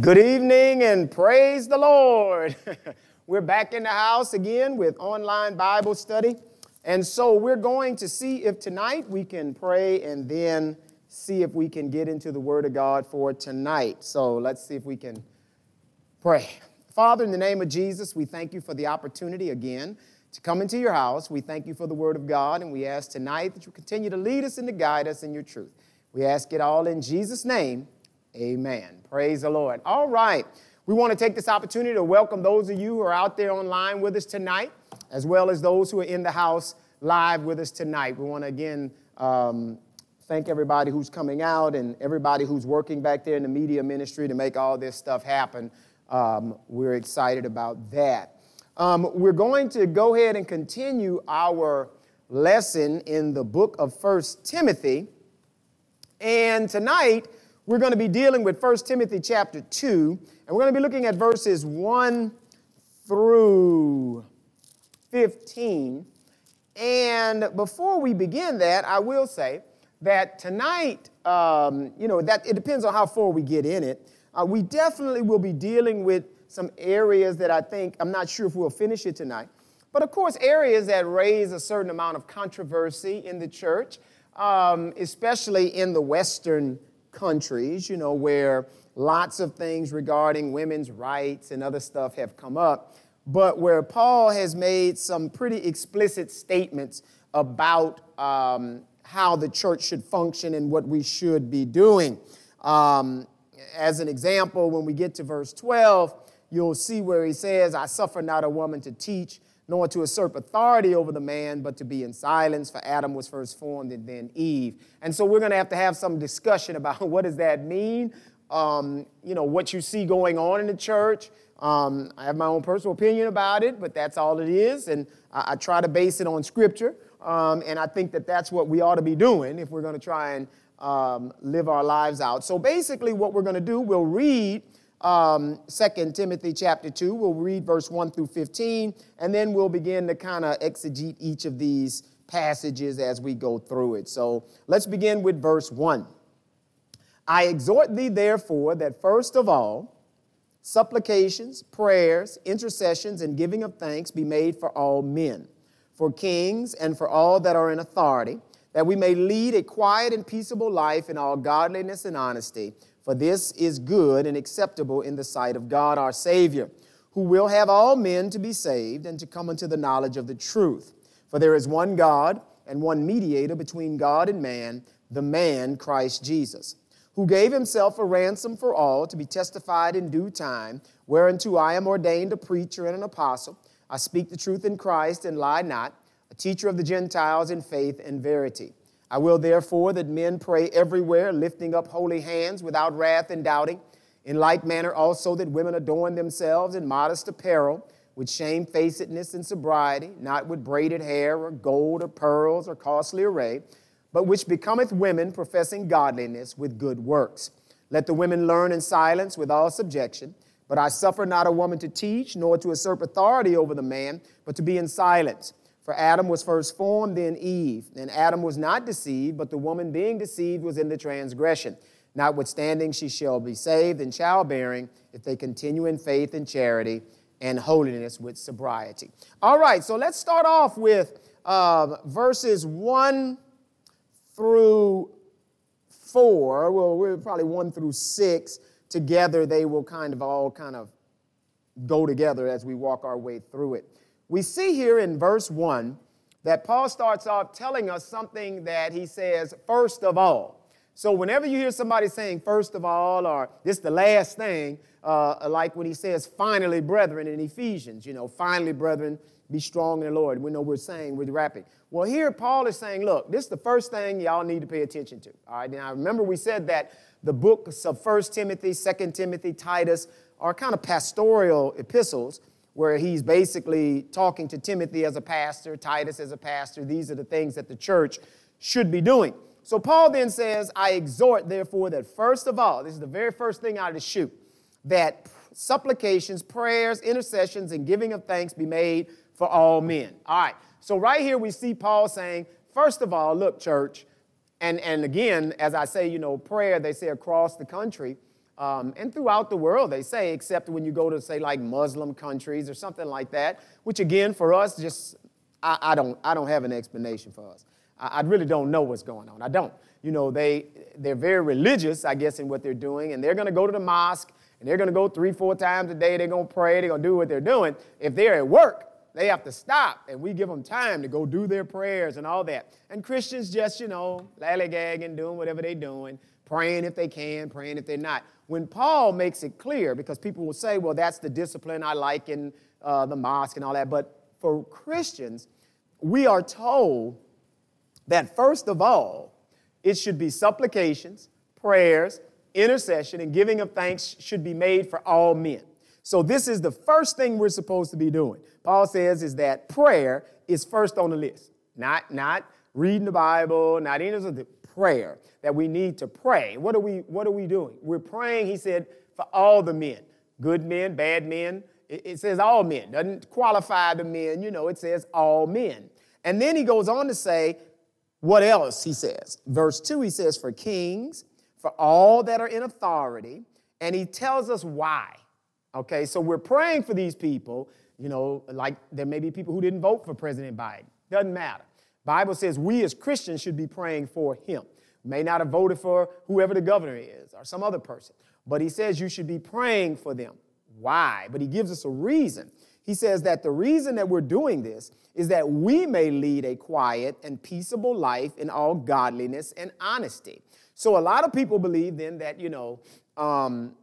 Good evening and praise the Lord. we're back in the house again with online Bible study. And so we're going to see if tonight we can pray and then see if we can get into the Word of God for tonight. So let's see if we can pray. Father, in the name of Jesus, we thank you for the opportunity again to come into your house. We thank you for the Word of God, and we ask tonight that you continue to lead us and to guide us in your truth. We ask it all in Jesus' name. Amen. Praise the Lord. All right. We want to take this opportunity to welcome those of you who are out there online with us tonight, as well as those who are in the house live with us tonight. We want to again um, thank everybody who's coming out and everybody who's working back there in the media ministry to make all this stuff happen. Um, we're excited about that. Um, we're going to go ahead and continue our lesson in the book of First Timothy. And tonight, we're going to be dealing with 1 Timothy chapter 2, and we're going to be looking at verses 1 through 15. And before we begin that, I will say that tonight, um, you know, that it depends on how far we get in it. Uh, we definitely will be dealing with some areas that I think, I'm not sure if we'll finish it tonight, but of course, areas that raise a certain amount of controversy in the church, um, especially in the Western countries, you know, where lots of things regarding women's rights and other stuff have come up, but where Paul has made some pretty explicit statements about um, how the church should function and what we should be doing. Um, as an example, when we get to verse 12, you'll see where he says, I suffer not a woman to teach nor to usurp authority over the man, but to be in silence, for Adam was first formed and then Eve. And so we're going to have to have some discussion about what does that mean, um, you know, what you see going on in the church. Um, I have my own personal opinion about it, but that's all it is, and I, I try to base it on Scripture, um, and I think that that's what we ought to be doing if we're going to try and um, live our lives out. So basically, what we're going to do, we'll read um, 2 Timothy chapter 2. We'll read verse 1 through 15, and then we'll begin to kind of exegete each of these passages as we go through it. So let's begin with verse 1. I exhort thee, therefore, that first of all, supplications, prayers, intercessions, and giving of thanks be made for all men, for kings, and for all that are in authority, that we may lead a quiet and peaceable life in all godliness and honesty. For this is good and acceptable in the sight of God our Savior, who will have all men to be saved and to come unto the knowledge of the truth. For there is one God and one mediator between God and man, the man Christ Jesus, who gave himself a ransom for all to be testified in due time, whereunto I am ordained a preacher and an apostle. I speak the truth in Christ and lie not, a teacher of the Gentiles in faith and verity. I will therefore that men pray everywhere, lifting up holy hands without wrath and doubting. In like manner also that women adorn themselves in modest apparel, with shamefacedness and sobriety, not with braided hair or gold or pearls or costly array, but which becometh women professing godliness with good works. Let the women learn in silence with all subjection. But I suffer not a woman to teach, nor to usurp authority over the man, but to be in silence. For Adam was first formed, then Eve. And Adam was not deceived, but the woman being deceived was in the transgression. Notwithstanding, she shall be saved in childbearing if they continue in faith and charity and holiness with sobriety. All right, so let's start off with uh, verses 1 through 4. Well, we're probably 1 through 6. Together, they will kind of all kind of go together as we walk our way through it we see here in verse 1 that Paul starts off telling us something that he says, first of all. So whenever you hear somebody saying first of all or this is the last thing, uh, like when he says finally, brethren, in Ephesians, you know, finally, brethren, be strong in the Lord. We know we're saying, we're wrapping. Well, here Paul is saying, look, this is the first thing y'all need to pay attention to. All right, now remember we said that the books of First Timothy, Second Timothy, Titus are kind of pastoral epistles where he's basically talking to Timothy as a pastor, Titus as a pastor. These are the things that the church should be doing. So Paul then says, I exhort, therefore, that first of all, this is the very first thing out of the chute, that supplications, prayers, intercessions, and giving of thanks be made for all men. All right. So right here we see Paul saying, first of all, look, church, and, and again, as I say, you know, prayer, they say across the country, Um, and throughout the world, they say, except when you go to, say, like Muslim countries or something like that, which again, for us, just, I, I don't, I don't have an explanation for us. I, I, really don't know what's going on. I don't. You know, they, they're very religious, I guess, in what they're doing, and they're going to go to the mosque, and they're going to go three, four times a day. They're going to pray. They're going to do what they're doing. If they're at work, they have to stop, and we give them time to go do their prayers and all that. And Christians just, you know, lollygagging, doing whatever they're doing, praying if they can, praying if they're not. When Paul makes it clear, because people will say, well, that's the discipline I like in uh, the mosque and all that, but for Christians, we are told that first of all, it should be supplications, prayers, intercession, and giving of thanks should be made for all men. So this is the first thing we're supposed to be doing. Paul says is that prayer is first on the list. Not, not reading the Bible, not any of the prayer that we need to pray. What are we, what are we doing? We're praying, he said, for all the men, good men, bad men. It, it says all men, doesn't qualify the men, you know, it says all men. And then he goes on to say, what else he says? Verse 2, he says, for kings, for all that are in authority, and he tells us why. Okay, so we're praying for these people, you know, like there may be people who didn't vote for President Biden. Doesn't matter. Bible says we as Christians should be praying for him. May not have voted for whoever the governor is or some other person, but he says you should be praying for them. Why? But he gives us a reason. He says that the reason that we're doing this is that we may lead a quiet and peaceable life in all godliness and honesty. So a lot of people believe then that, you know, um,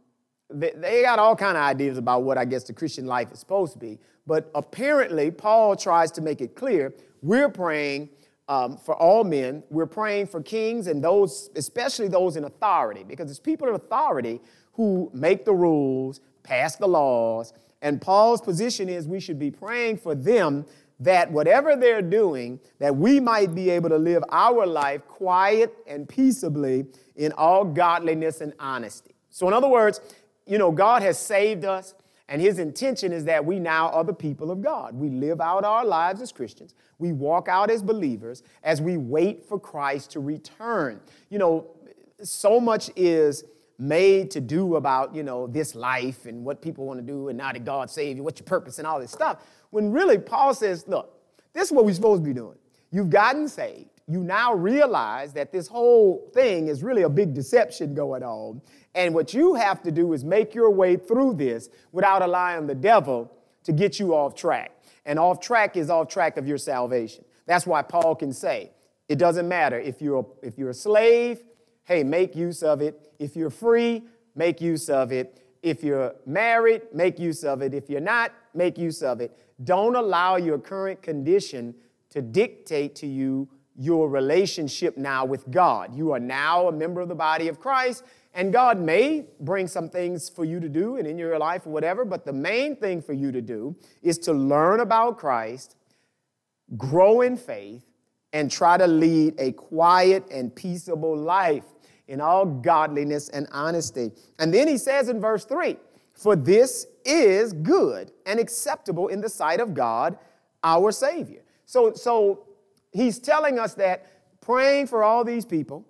they, they got all kind of ideas about what I guess the Christian life is supposed to be. But apparently, Paul tries to make it clear we're praying um, for all men. We're praying for kings and those, especially those in authority, because it's people in authority who make the rules, pass the laws. And Paul's position is we should be praying for them that whatever they're doing, that we might be able to live our life quiet and peaceably in all godliness and honesty. So, in other words, you know, God has saved us, and His intention is that we now are the people of God. We live out our lives as Christians, we walk out as believers as we wait for Christ to return. You know, so much is made to do about, you know, this life and what people want to do, and now that God saved you, what's your purpose, and all this stuff. When really, Paul says, look, this is what we're supposed to be doing. You've gotten saved you now realize that this whole thing is really a big deception going on. And what you have to do is make your way through this without allowing the devil to get you off track. And off track is off track of your salvation. That's why Paul can say, it doesn't matter if you're a, if you're a slave, hey, make use of it. If you're free, make use of it. If you're married, make use of it. If you're not, make use of it. Don't allow your current condition to dictate to you your relationship now with God. You are now a member of the body of Christ, and God may bring some things for you to do and in your life or whatever, but the main thing for you to do is to learn about Christ, grow in faith, and try to lead a quiet and peaceable life in all godliness and honesty. And then he says in verse 3 For this is good and acceptable in the sight of God, our Savior. So, so he's telling us that praying for all these people,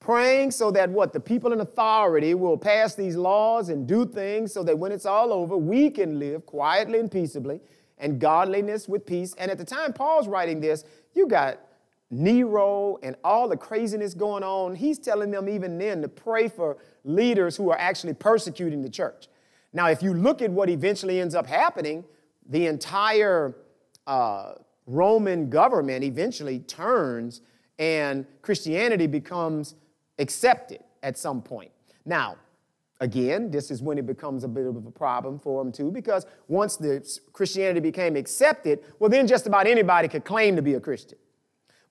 praying so that what? The people in authority will pass these laws and do things so that when it's all over, we can live quietly and peaceably and godliness with peace. And at the time Paul's writing this, you got Nero and all the craziness going on. He's telling them even then to pray for leaders who are actually persecuting the church. Now, if you look at what eventually ends up happening, the entire uh, Roman government eventually turns and Christianity becomes accepted at some point. Now, again, this is when it becomes a bit of a problem for them too, because once the Christianity became accepted, well, then just about anybody could claim to be a Christian.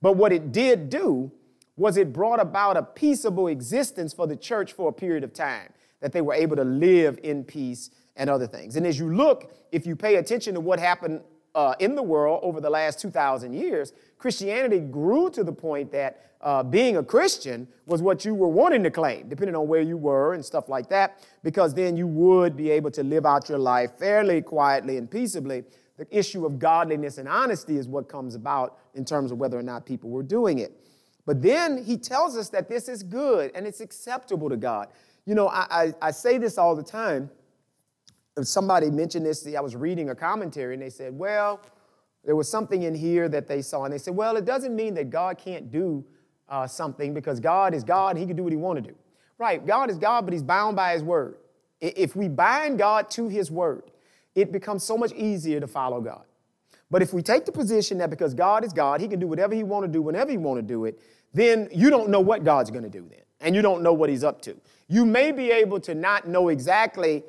But what it did do was it brought about a peaceable existence for the church for a period of time, that they were able to live in peace and other things. And as you look, if you pay attention to what happened uh, in the world over the last 2,000 years, Christianity grew to the point that uh, being a Christian was what you were wanting to claim, depending on where you were and stuff like that, because then you would be able to live out your life fairly quietly and peaceably. The issue of godliness and honesty is what comes about in terms of whether or not people were doing it. But then he tells us that this is good and it's acceptable to God. You know, I, I, I say this all the time. Somebody mentioned this, I was reading a commentary, and they said, well, there was something in here that they saw, and they said, well, it doesn't mean that God can't do uh, something because God is God, and he can do what he want to do. Right, God is God, but he's bound by his word. If we bind God to his word, it becomes so much easier to follow God. But if we take the position that because God is God, he can do whatever he want to do whenever he want to do it, then you don't know what God's going to do then, and you don't know what he's up to. You may be able to not know exactly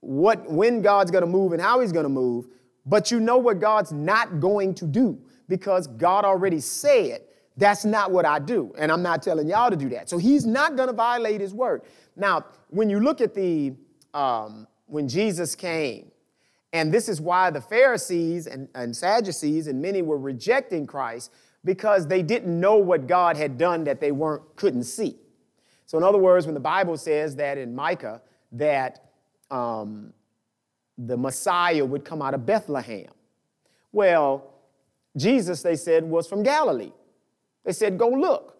what when God's going to move and how he's going to move, but you know what God's not going to do because God already said, that's not what I do. And I'm not telling y'all to do that. So he's not going to violate his word. Now, when you look at the, um, when Jesus came, and this is why the Pharisees and, and Sadducees and many were rejecting Christ because they didn't know what God had done that they weren't couldn't see. So, in other words, when the Bible says that in Micah that um, the Messiah would come out of Bethlehem, well, Jesus, they said, was from Galilee. They said, Go look.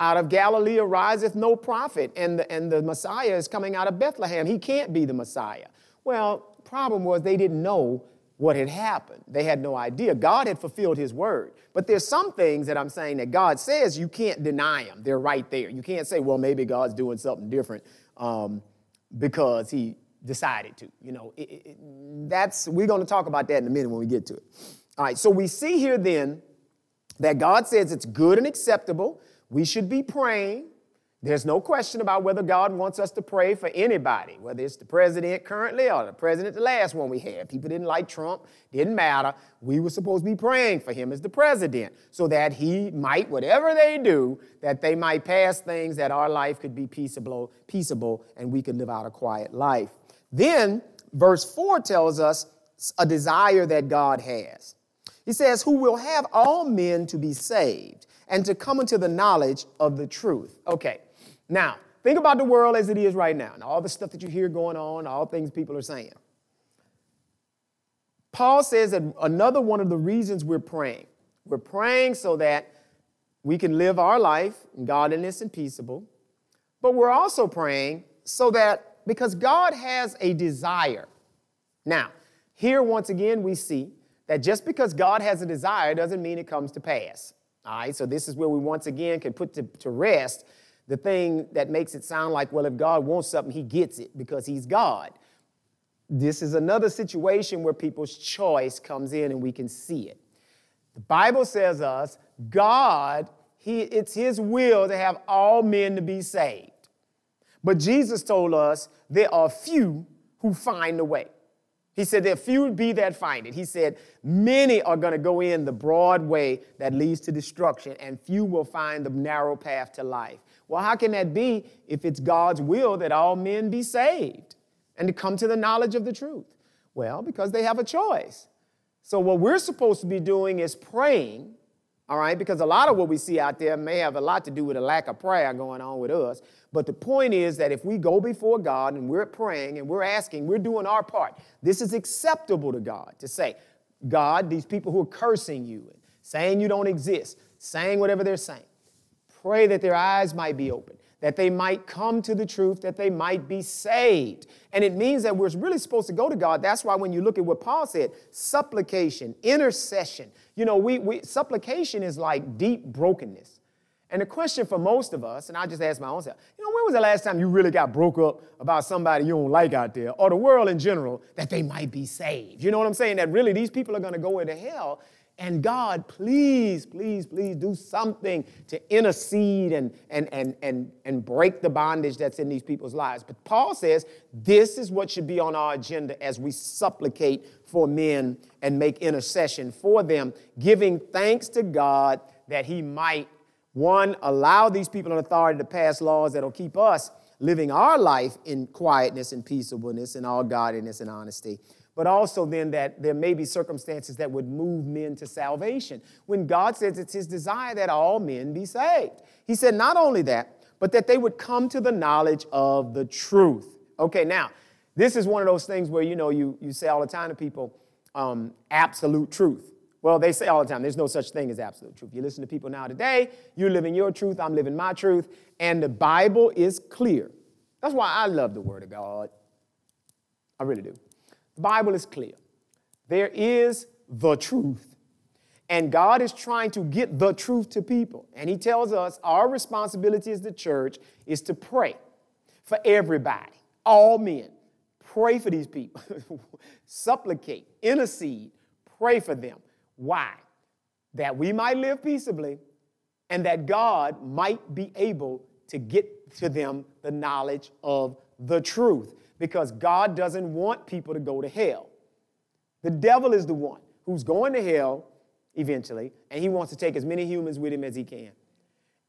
Out of Galilee ariseth no prophet, and the, and the Messiah is coming out of Bethlehem. He can't be the Messiah. Well, problem was they didn't know what had happened. They had no idea. God had fulfilled his word. But there's some things that I'm saying that God says you can't deny them. They're right there. You can't say, well, maybe God's doing something different um, because he decided to. You know, it, it, that's, we're going to talk about that in a minute when we get to it. All right, so we see here then that God says it's good and acceptable. We should be praying. There's no question about whether God wants us to pray for anybody, whether it's the president currently or the president, the last one we had. People didn't like Trump, didn't matter. We were supposed to be praying for him as the president so that he might, whatever they do, that they might pass things that our life could be peaceable, peaceable and we could live out a quiet life. Then, verse 4 tells us a desire that God has. He says, Who will have all men to be saved and to come into the knowledge of the truth. Okay. Now, think about the world as it is right now and all the stuff that you hear going on, all things people are saying. Paul says that another one of the reasons we're praying, we're praying so that we can live our life in godliness and peaceable, but we're also praying so that because God has a desire. Now, here once again we see that just because God has a desire doesn't mean it comes to pass. All right, so this is where we once again can put to, to rest the thing that makes it sound like, well, if God wants something, he gets it because he's God. This is another situation where people's choice comes in and we can see it. The Bible says us, God, he, it's his will to have all men to be saved. But Jesus told us there are few who find the way. He said, There are few be that find it. He said, Many are going to go in the broad way that leads to destruction, and few will find the narrow path to life. Well, how can that be if it's God's will that all men be saved and to come to the knowledge of the truth? Well, because they have a choice. So, what we're supposed to be doing is praying, all right, because a lot of what we see out there may have a lot to do with a lack of prayer going on with us. But the point is that if we go before God and we're praying and we're asking, we're doing our part, this is acceptable to God to say, God, these people who are cursing you and saying you don't exist, saying whatever they're saying, Pray that their eyes might be open, that they might come to the truth, that they might be saved. And it means that we're really supposed to go to God. That's why when you look at what Paul said, supplication, intercession, you know, we, we supplication is like deep brokenness. And the question for most of us, and I just ask my own self, when was the last time you really got broke up about somebody you don't like out there, or the world in general, that they might be saved? You know what I'm saying? That really these people are going to go into hell and God, please, please, please do something to intercede and, and, and, and, and break the bondage that's in these people's lives. But Paul says this is what should be on our agenda as we supplicate for men and make intercession for them, giving thanks to God that He might, one, allow these people in authority to pass laws that'll keep us living our life in quietness and peaceableness and all godliness and honesty but also then that there may be circumstances that would move men to salvation. When God says it's his desire that all men be saved, he said not only that, but that they would come to the knowledge of the truth. Okay, now, this is one of those things where, you know, you, you say all the time to people, um, absolute truth. Well, they say all the time, there's no such thing as absolute truth. You listen to people now today, you're living your truth, I'm living my truth, and the Bible is clear That's why I love the Word of God. I really do. The Bible is clear. There is the truth. And God is trying to get the truth to people. And He tells us our responsibility as the church is to pray for everybody, all men. Pray for these people. Supplicate, intercede, pray for them. Why? That we might live peaceably and that God might be able to get to them the knowledge of the truth. Because God doesn't want people to go to hell. The devil is the one who's going to hell eventually, and he wants to take as many humans with him as he can.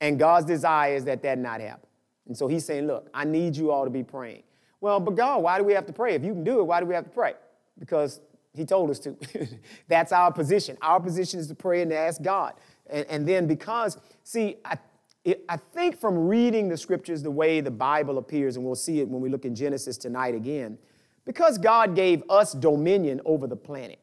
And God's desire is that that not happen. And so he's saying, Look, I need you all to be praying. Well, but God, why do we have to pray? If you can do it, why do we have to pray? Because he told us to. That's our position. Our position is to pray and to ask God. And, and then because, see, I, it, I think from reading the scriptures the way the Bible appears, and we'll see it when we look in Genesis tonight again, because God gave us dominion over the planet.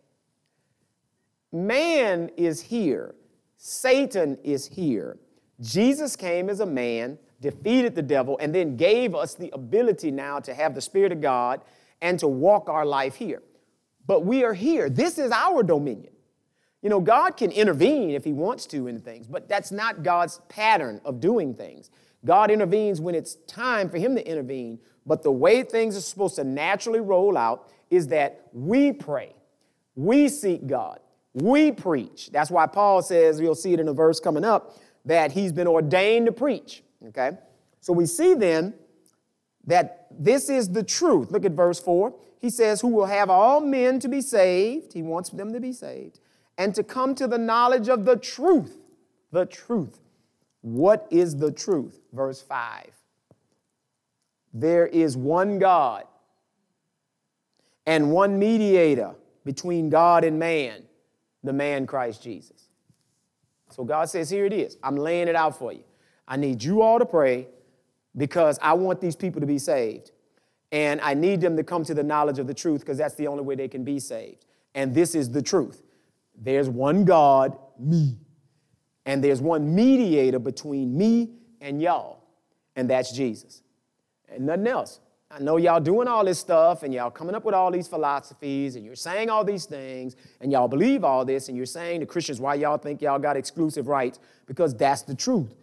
Man is here, Satan is here. Jesus came as a man, defeated the devil, and then gave us the ability now to have the Spirit of God and to walk our life here. But we are here. This is our dominion. You know, God can intervene if He wants to in things, but that's not God's pattern of doing things. God intervenes when it's time for Him to intervene, but the way things are supposed to naturally roll out is that we pray, we seek God, we preach. That's why Paul says, you'll see it in a verse coming up, that he's been ordained to preach. Okay? So we see then that this is the truth. Look at verse 4. He says, Who will have all men to be saved. He wants them to be saved. And to come to the knowledge of the truth. The truth. What is the truth? Verse 5. There is one God and one mediator between God and man, the man Christ Jesus. So God says, Here it is. I'm laying it out for you. I need you all to pray because I want these people to be saved. And I need them to come to the knowledge of the truth because that's the only way they can be saved. And this is the truth. There's one God, me. And there's one mediator between me and y'all, and that's Jesus. And nothing else. I know y'all doing all this stuff and y'all coming up with all these philosophies and you're saying all these things and y'all believe all this and you're saying to Christians why y'all think y'all got exclusive rights because that's the truth.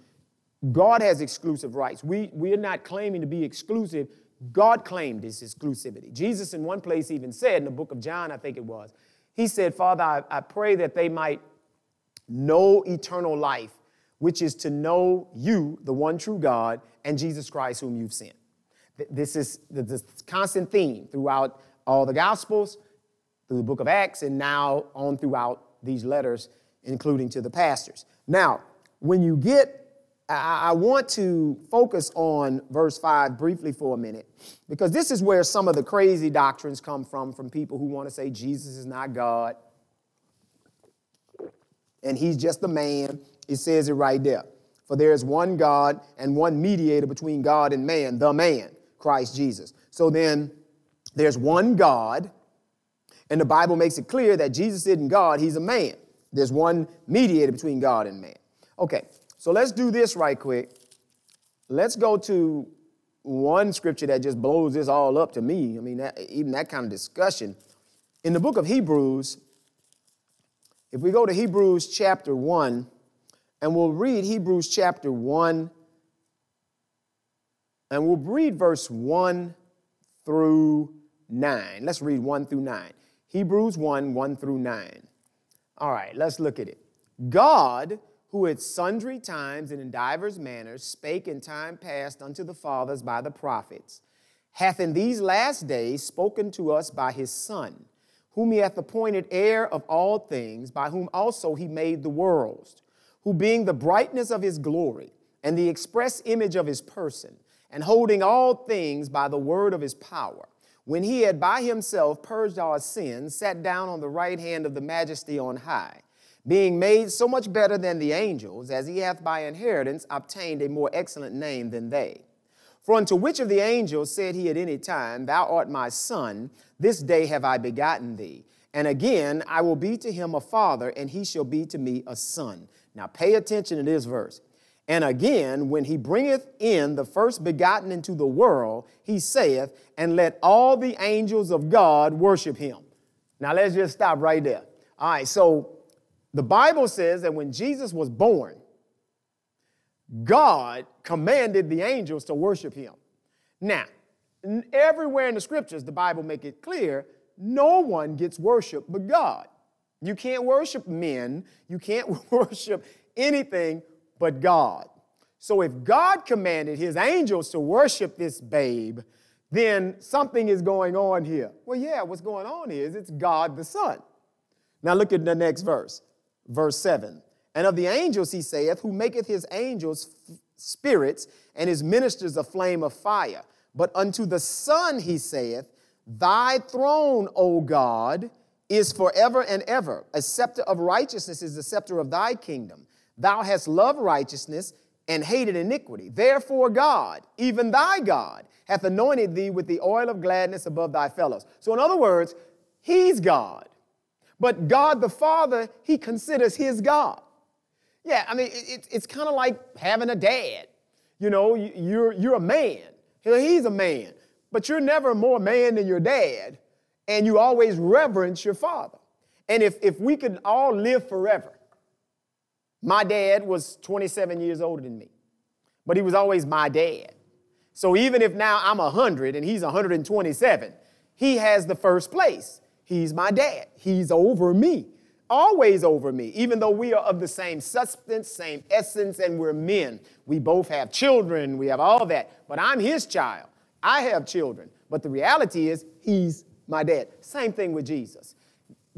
God has exclusive rights. We, we are not claiming to be exclusive. God claimed this exclusivity. Jesus, in one place, even said in the book of John, I think it was, He said, Father, I, I pray that they might know eternal life, which is to know you, the one true God, and Jesus Christ, whom you've sent. This is the constant theme throughout all the Gospels, through the book of Acts, and now on throughout these letters, including to the pastors. Now, when you get I, want to focus on verse 5 briefly for a minute because this is where some of the crazy doctrines come from from people who want to say Jesus is not God and he's just a man. It says it right there. For there is one God and one mediator between God and man, the man, Christ Jesus. So then there's one God, and the Bible makes it clear that Jesus isn't God, he's a man. There's one mediator between God and man. Okay, so let's do this right quick. Let's go to one scripture that just blows this all up to me. I mean, that, even that kind of discussion. In the book of Hebrews, if we go to Hebrews chapter 1, and we'll read Hebrews chapter 1, and we'll read verse 1 through 9. Let's read 1 through 9. Hebrews 1, 1 through 9. All right, let's look at it. God, who at sundry times and in divers manners spake in time past unto the fathers by the prophets, hath in these last days spoken to us by his Son, whom he hath appointed heir of all things, by whom also he made the worlds, who being the brightness of his glory and the express image of his person, and holding all things by the word of his power, when he had by himself purged our sins, sat down on the right hand of the majesty on high being made so much better than the angels, as he hath by inheritance obtained a more excellent name than they. For unto which of the angels said he at any time, Thou art my son, this day have I begotten thee? And again, I will be to him a father, and he shall be to me a son. Now pay attention to this verse. And again, when he bringeth in the first begotten into the world, he saith, And let all the angels of God worship him. Now let's just stop right there. All right, so the Bible says that when Jesus was born, God commanded the angels to worship him. Now, everywhere in the scriptures, the Bible make it clear, no one gets worship but God. You can't worship men, you can't worship anything but God. So if God commanded his angels to worship this babe, then something is going on here. Well, yeah, what's going on is it's God the Son. Now look at the next verse, verse 7. And of the angels he saith, who maketh his angels spirits and his ministers a flame of fire. But unto the Son he saith, Thy throne, O God, is forever and ever. A scepter of righteousness is the scepter of thy kingdom. Thou hast loved righteousness and hated iniquity. Therefore, God, even thy God, hath anointed thee with the oil of gladness above thy fellows. So, in other words, he's God. But God the Father, he considers his God. Yeah, I mean, it, it's kind of like having a dad. You know, you're, you're a man, he's a man, but you're never more man than your dad, and you always reverence your father. And if, if we could all live forever, my dad was 27 years older than me, but he was always my dad. So even if now I'm 100 and he's 127, he has the first place. He's my dad. He's over me, always over me, even though we are of the same substance, same essence, and we're men. We both have children, we have all that, but I'm his child. I have children, but the reality is he's my dad. Same thing with Jesus.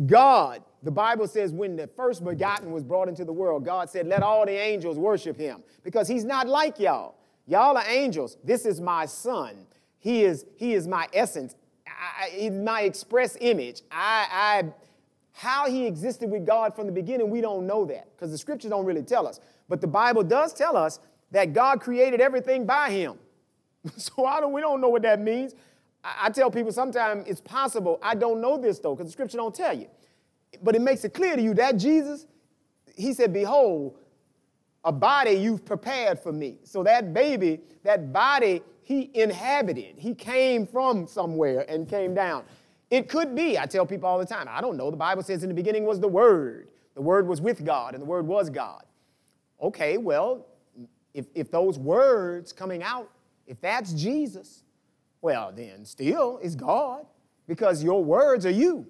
God the Bible says when the first begotten was brought into the world, God said, Let all the angels worship him because he's not like y'all. Y'all are angels. This is my son. He is, he is my essence. I, he's my express image. I, I, how he existed with God from the beginning, we don't know that because the scriptures don't really tell us. But the Bible does tell us that God created everything by him. so I don't, we don't know what that means. I, I tell people sometimes it's possible. I don't know this though because the scripture don't tell you but it makes it clear to you that Jesus, he said, Behold, a body you've prepared for me. So that baby, that body, he inhabited. He came from somewhere and came down. It could be, I tell people all the time, I don't know. The Bible says in the beginning was the Word. The Word was with God, and the Word was God. Okay, well, if, if those words coming out, if that's Jesus, well, then still it's God because your words are you.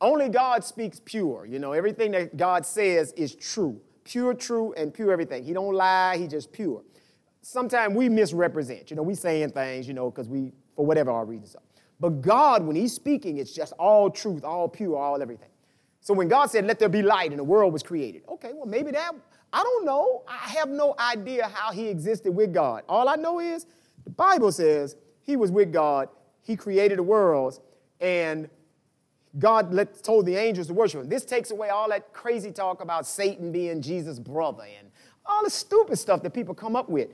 Only God speaks pure. You know, everything that God says is true. Pure, true, and pure everything. He don't lie, he just pure. Sometimes we misrepresent. You know, we saying things, you know, because we, for whatever our reasons are. But God, when he's speaking, it's just all truth, all pure, all everything. So when God said, let there be light, and the world was created, okay, well, maybe that, I don't know. I have no idea how he existed with God. All I know is the Bible says he was with God, he created the worlds, and God let, told the angels to worship him. This takes away all that crazy talk about Satan being Jesus' brother and all the stupid stuff that people come up with.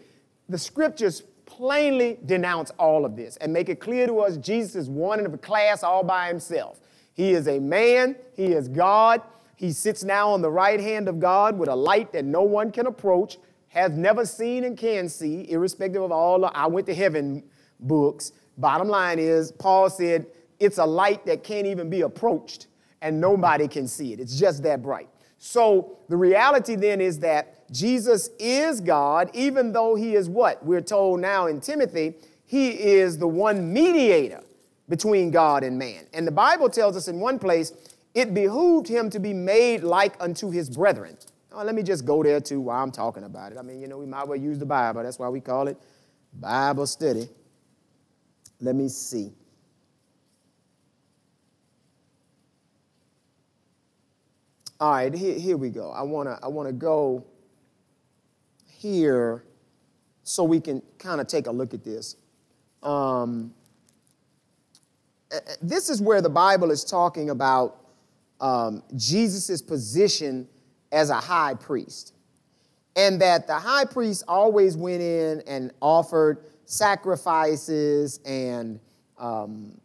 The scriptures plainly denounce all of this and make it clear to us Jesus is one of a class all by himself. He is a man, he is God. He sits now on the right hand of God with a light that no one can approach, has never seen and can see, irrespective of all the I went to heaven books. Bottom line is, Paul said, it's a light that can't even be approached and nobody can see it. It's just that bright. So the reality then is that Jesus is God, even though he is what? We're told now in Timothy, he is the one mediator between God and man. And the Bible tells us in one place, it behooved him to be made like unto his brethren. Let me just go there too while I'm talking about it. I mean, you know, we might well use the Bible. That's why we call it Bible study. Let me see. All right, here, here we go. I want to I want to go here so we can kind of take a look at this. Um, this is where the Bible is talking about um, Jesus' position as a high priest. And that the high priest always went in and offered sacrifices and um,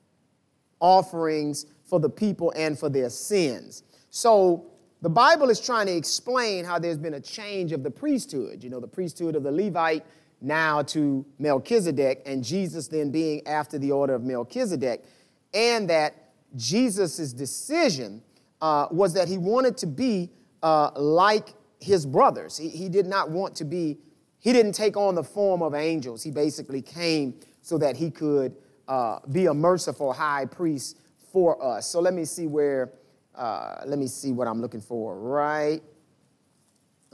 offerings for the people and for their sins. So the Bible is trying to explain how there's been a change of the priesthood. You know, the priesthood of the Levite now to Melchizedek, and Jesus then being after the order of Melchizedek, and that Jesus' decision uh, was that he wanted to be uh, like his brothers. He, he did not want to be, he didn't take on the form of angels. He basically came so that he could uh, be a merciful high priest for us. So let me see where, uh, let me see what I'm looking for, right?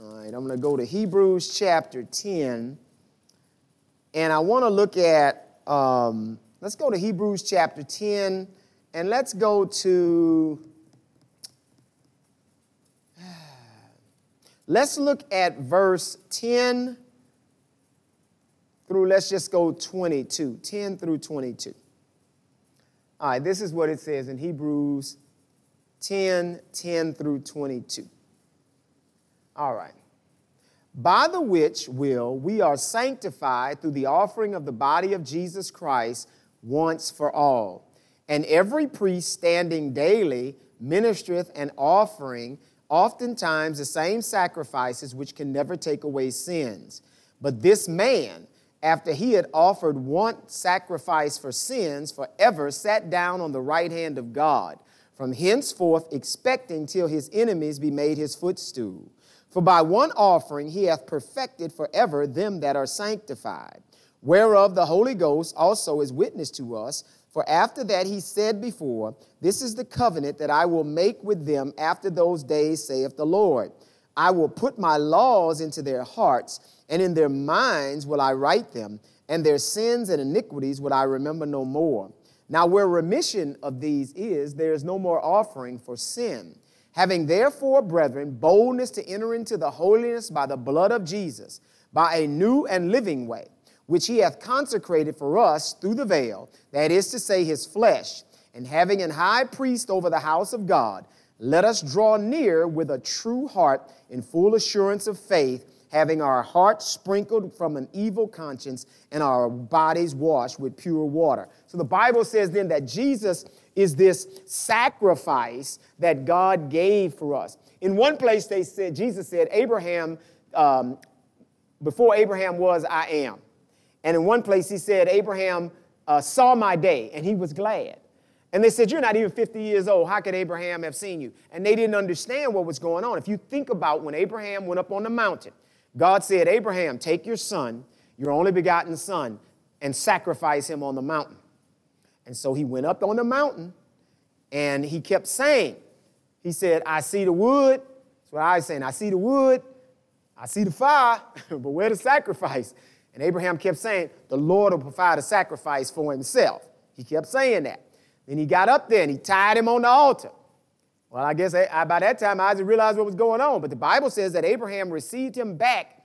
All right, I'm going to go to Hebrews chapter 10. And I want to look at, um, let's go to Hebrews chapter 10, and let's go to, let's look at verse 10 through, let's just go 22, 10 through 22. All right, this is what it says in Hebrews 10, 10 through 22. All right by the which will we are sanctified through the offering of the body of Jesus Christ once for all. And every priest standing daily ministereth an offering oftentimes the same sacrifices which can never take away sins. But this man, after he had offered one sacrifice for sins forever, sat down on the right hand of God, from henceforth expecting till his enemies be made his footstool. For by one offering he hath perfected forever them that are sanctified, whereof the Holy Ghost also is witness to us. For after that he said before, This is the covenant that I will make with them after those days, saith the Lord. I will put my laws into their hearts, and in their minds will I write them, and their sins and iniquities will I remember no more. Now, where remission of these is, there is no more offering for sin. Having therefore, brethren, boldness to enter into the holiness by the blood of Jesus, by a new and living way, which he hath consecrated for us through the veil, that is to say, his flesh, and having an high priest over the house of God, let us draw near with a true heart in full assurance of faith, having our hearts sprinkled from an evil conscience and our bodies washed with pure water. So the Bible says then that Jesus is this sacrifice that God gave for us. In one place, they said, Jesus said, Abraham, um, before Abraham was, I am. And in one place, he said, Abraham uh, saw my day and he was glad. And they said, You're not even 50 years old. How could Abraham have seen you? And they didn't understand what was going on. If you think about when Abraham went up on the mountain, God said, Abraham, take your son, your only begotten son, and sacrifice him on the mountain. And so he went up on the mountain and he kept saying, He said, I see the wood. That's what I was saying. I see the wood. I see the fire, but where the sacrifice? And Abraham kept saying, The Lord will provide a sacrifice for himself. He kept saying that. Then he got up there and he tied him on the altar. Well, I guess by that time Isaac realized what was going on. But the Bible says that Abraham received him back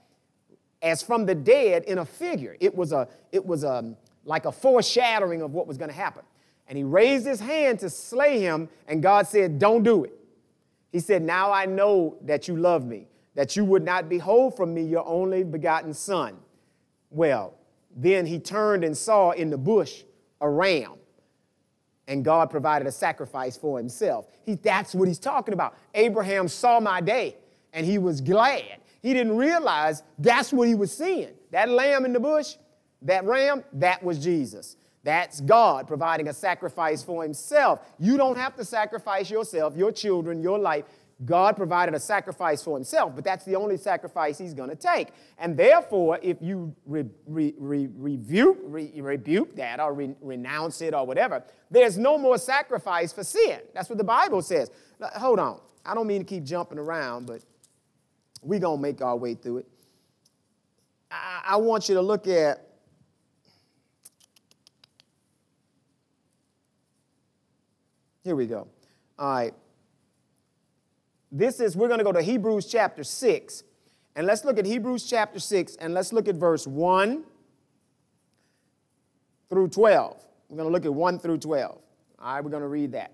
as from the dead in a figure. It was a, it was a, like a foreshadowing of what was going to happen. And he raised his hand to slay him, and God said, Don't do it. He said, Now I know that you love me, that you would not behold from me your only begotten son. Well, then he turned and saw in the bush a ram, and God provided a sacrifice for himself. He, that's what he's talking about. Abraham saw my day, and he was glad. He didn't realize that's what he was seeing. That lamb in the bush, that ram, that was Jesus. That's God providing a sacrifice for himself. You don't have to sacrifice yourself, your children, your life. God provided a sacrifice for himself, but that's the only sacrifice he's going to take. And therefore, if you re, re, re, rebuke, rebuke that or renounce it or whatever, there's no more sacrifice for sin. That's what the Bible says. Hold on. I don't mean to keep jumping around, but we're going to make our way through it. I, I want you to look at Here we go. All right. This is, we're going to go to Hebrews chapter 6. And let's look at Hebrews chapter 6 and let's look at verse 1 through 12. We're going to look at 1 through 12. All right, we're going to read that.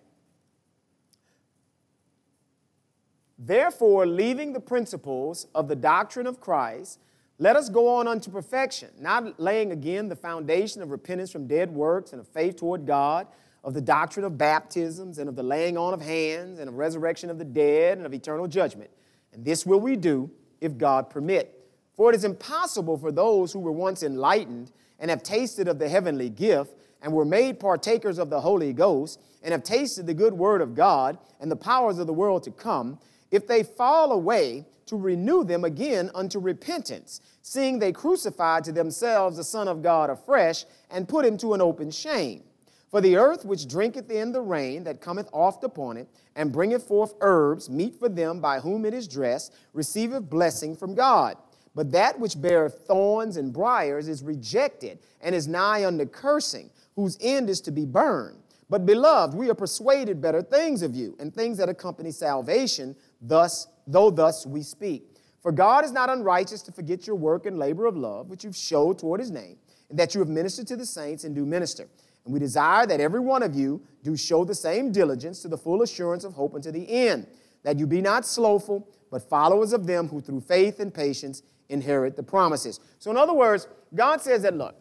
Therefore, leaving the principles of the doctrine of Christ, let us go on unto perfection, not laying again the foundation of repentance from dead works and of faith toward God of the doctrine of baptisms and of the laying on of hands and of resurrection of the dead and of eternal judgment. And this will we do if God permit. For it is impossible for those who were once enlightened and have tasted of the heavenly gift and were made partakers of the Holy Ghost and have tasted the good word of God and the powers of the world to come, if they fall away, to renew them again unto repentance, seeing they crucified to themselves the Son of God afresh and put him to an open shame. For the earth which drinketh in the rain that cometh oft upon it, and bringeth forth herbs, meet for them by whom it is dressed, receiveth blessing from God. But that which beareth thorns and briers is rejected, and is nigh unto cursing, whose end is to be burned. But beloved, we are persuaded better things of you, and things that accompany salvation, thus, though thus we speak. For God is not unrighteous to forget your work and labor of love, which you've showed toward his name, and that you have ministered to the saints and do minister. And we desire that every one of you do show the same diligence to the full assurance of hope unto the end, that you be not slothful, but followers of them who through faith and patience inherit the promises. So, in other words, God says that, look,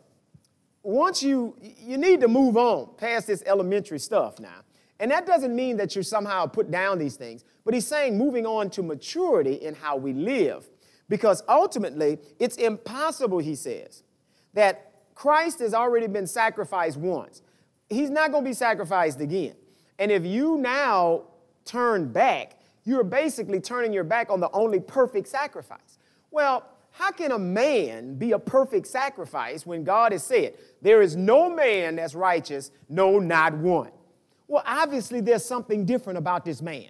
once you, you need to move on past this elementary stuff now. And that doesn't mean that you somehow put down these things, but he's saying moving on to maturity in how we live. Because ultimately, it's impossible, he says, that Christ has already been sacrificed once. He's not going to be sacrificed again. And if you now turn back, you're basically turning your back on the only perfect sacrifice. Well, how can a man be a perfect sacrifice when God has said, There is no man that's righteous, no, not one? Well, obviously, there's something different about this man.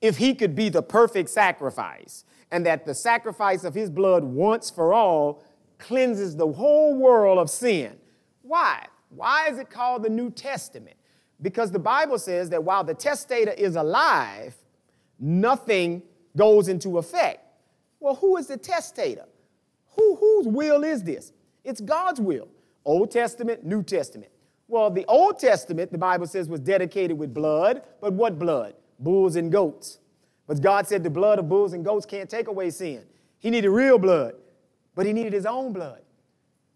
If he could be the perfect sacrifice, and that the sacrifice of his blood once for all cleanses the whole world of sin. Why? Why is it called the New Testament? Because the Bible says that while the testator is alive, nothing goes into effect. Well, who is the testator? Who, whose will is this? It's God's will. Old Testament, New Testament. Well, the Old Testament, the Bible says, was dedicated with blood, but what blood? Bulls and goats. But God said the blood of bulls and goats can't take away sin. He needed real blood but he needed his own blood.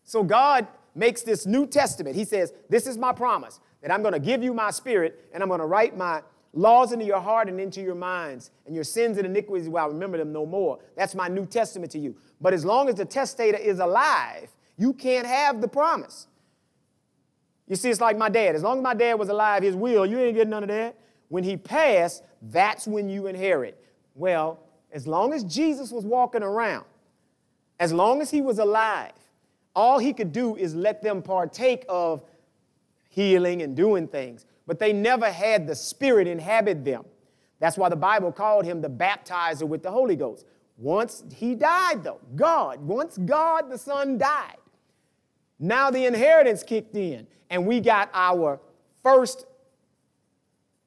So God makes this New Testament. He says, This is my promise that I'm going to give you my spirit and I'm going to write my laws into your heart and into your minds, and your sins and iniquities will I remember them no more. That's my New Testament to you. But as long as the testator is alive, you can't have the promise. You see, it's like my dad. As long as my dad was alive, his will, you ain't getting none of that. When he passed, that's when you inherit. Well, as long as Jesus was walking around, as long as he was alive, all he could do is let them partake of healing and doing things. But they never had the Spirit inhabit them. That's why the Bible called him the baptizer with the Holy Ghost. Once he died, though, God, once God the Son died, now the inheritance kicked in, and we got our first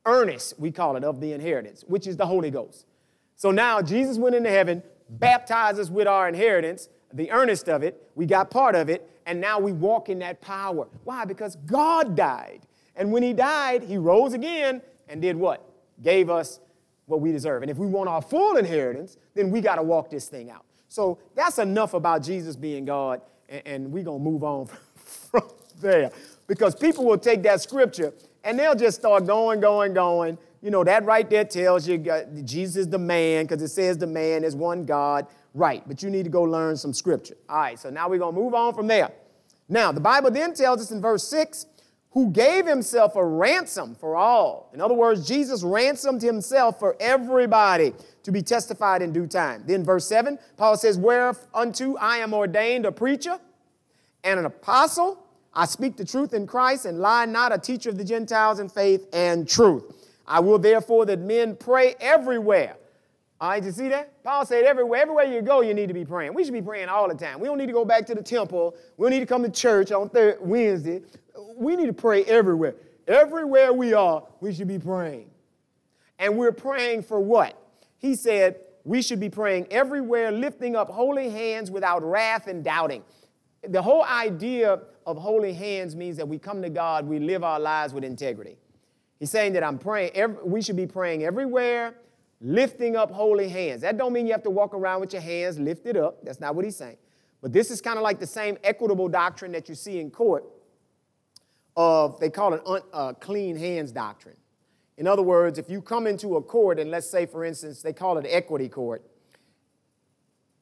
earnest, we call it, of the inheritance, which is the Holy Ghost. So now Jesus went into heaven, baptize us with our inheritance, the earnest of it. We got part of it, and now we walk in that power. Why? Because God died. And when He died, He rose again and did what? Gave us what we deserve. And if we want our full inheritance, then we got to walk this thing out. So that's enough about Jesus being God, and, and we're going to move on from there. Because people will take that scripture and they'll just start going, going, going you know, that right there tells you uh, Jesus is the man because it says the man is one God. Right, but you need to go learn some scripture. All right, so now we're going to move on from there. Now, the Bible then tells us in verse 6 who gave himself a ransom for all. In other words, Jesus ransomed himself for everybody to be testified in due time. Then, verse 7, Paul says, Whereunto I am ordained a preacher and an apostle. I speak the truth in Christ and lie not, a teacher of the Gentiles in faith and truth. I will therefore that men pray everywhere. All right, you see that? Paul said everywhere, everywhere you go, you need to be praying. We should be praying all the time. We don't need to go back to the temple. We don't need to come to church on Wednesday. We need to pray everywhere. Everywhere we are, we should be praying. And we're praying for what? He said we should be praying everywhere, lifting up holy hands without wrath and doubting. The whole idea of holy hands means that we come to God, we live our lives with integrity. He's saying that I'm praying, every, we should be praying everywhere, lifting up holy hands. That don't mean you have to walk around with your hands lifted up. That's not what he's saying. But this is kind of like the same equitable doctrine that you see in court of, they call it un, uh, clean hands doctrine. In other words, if you come into a court, and let's say, for instance, they call it equity court,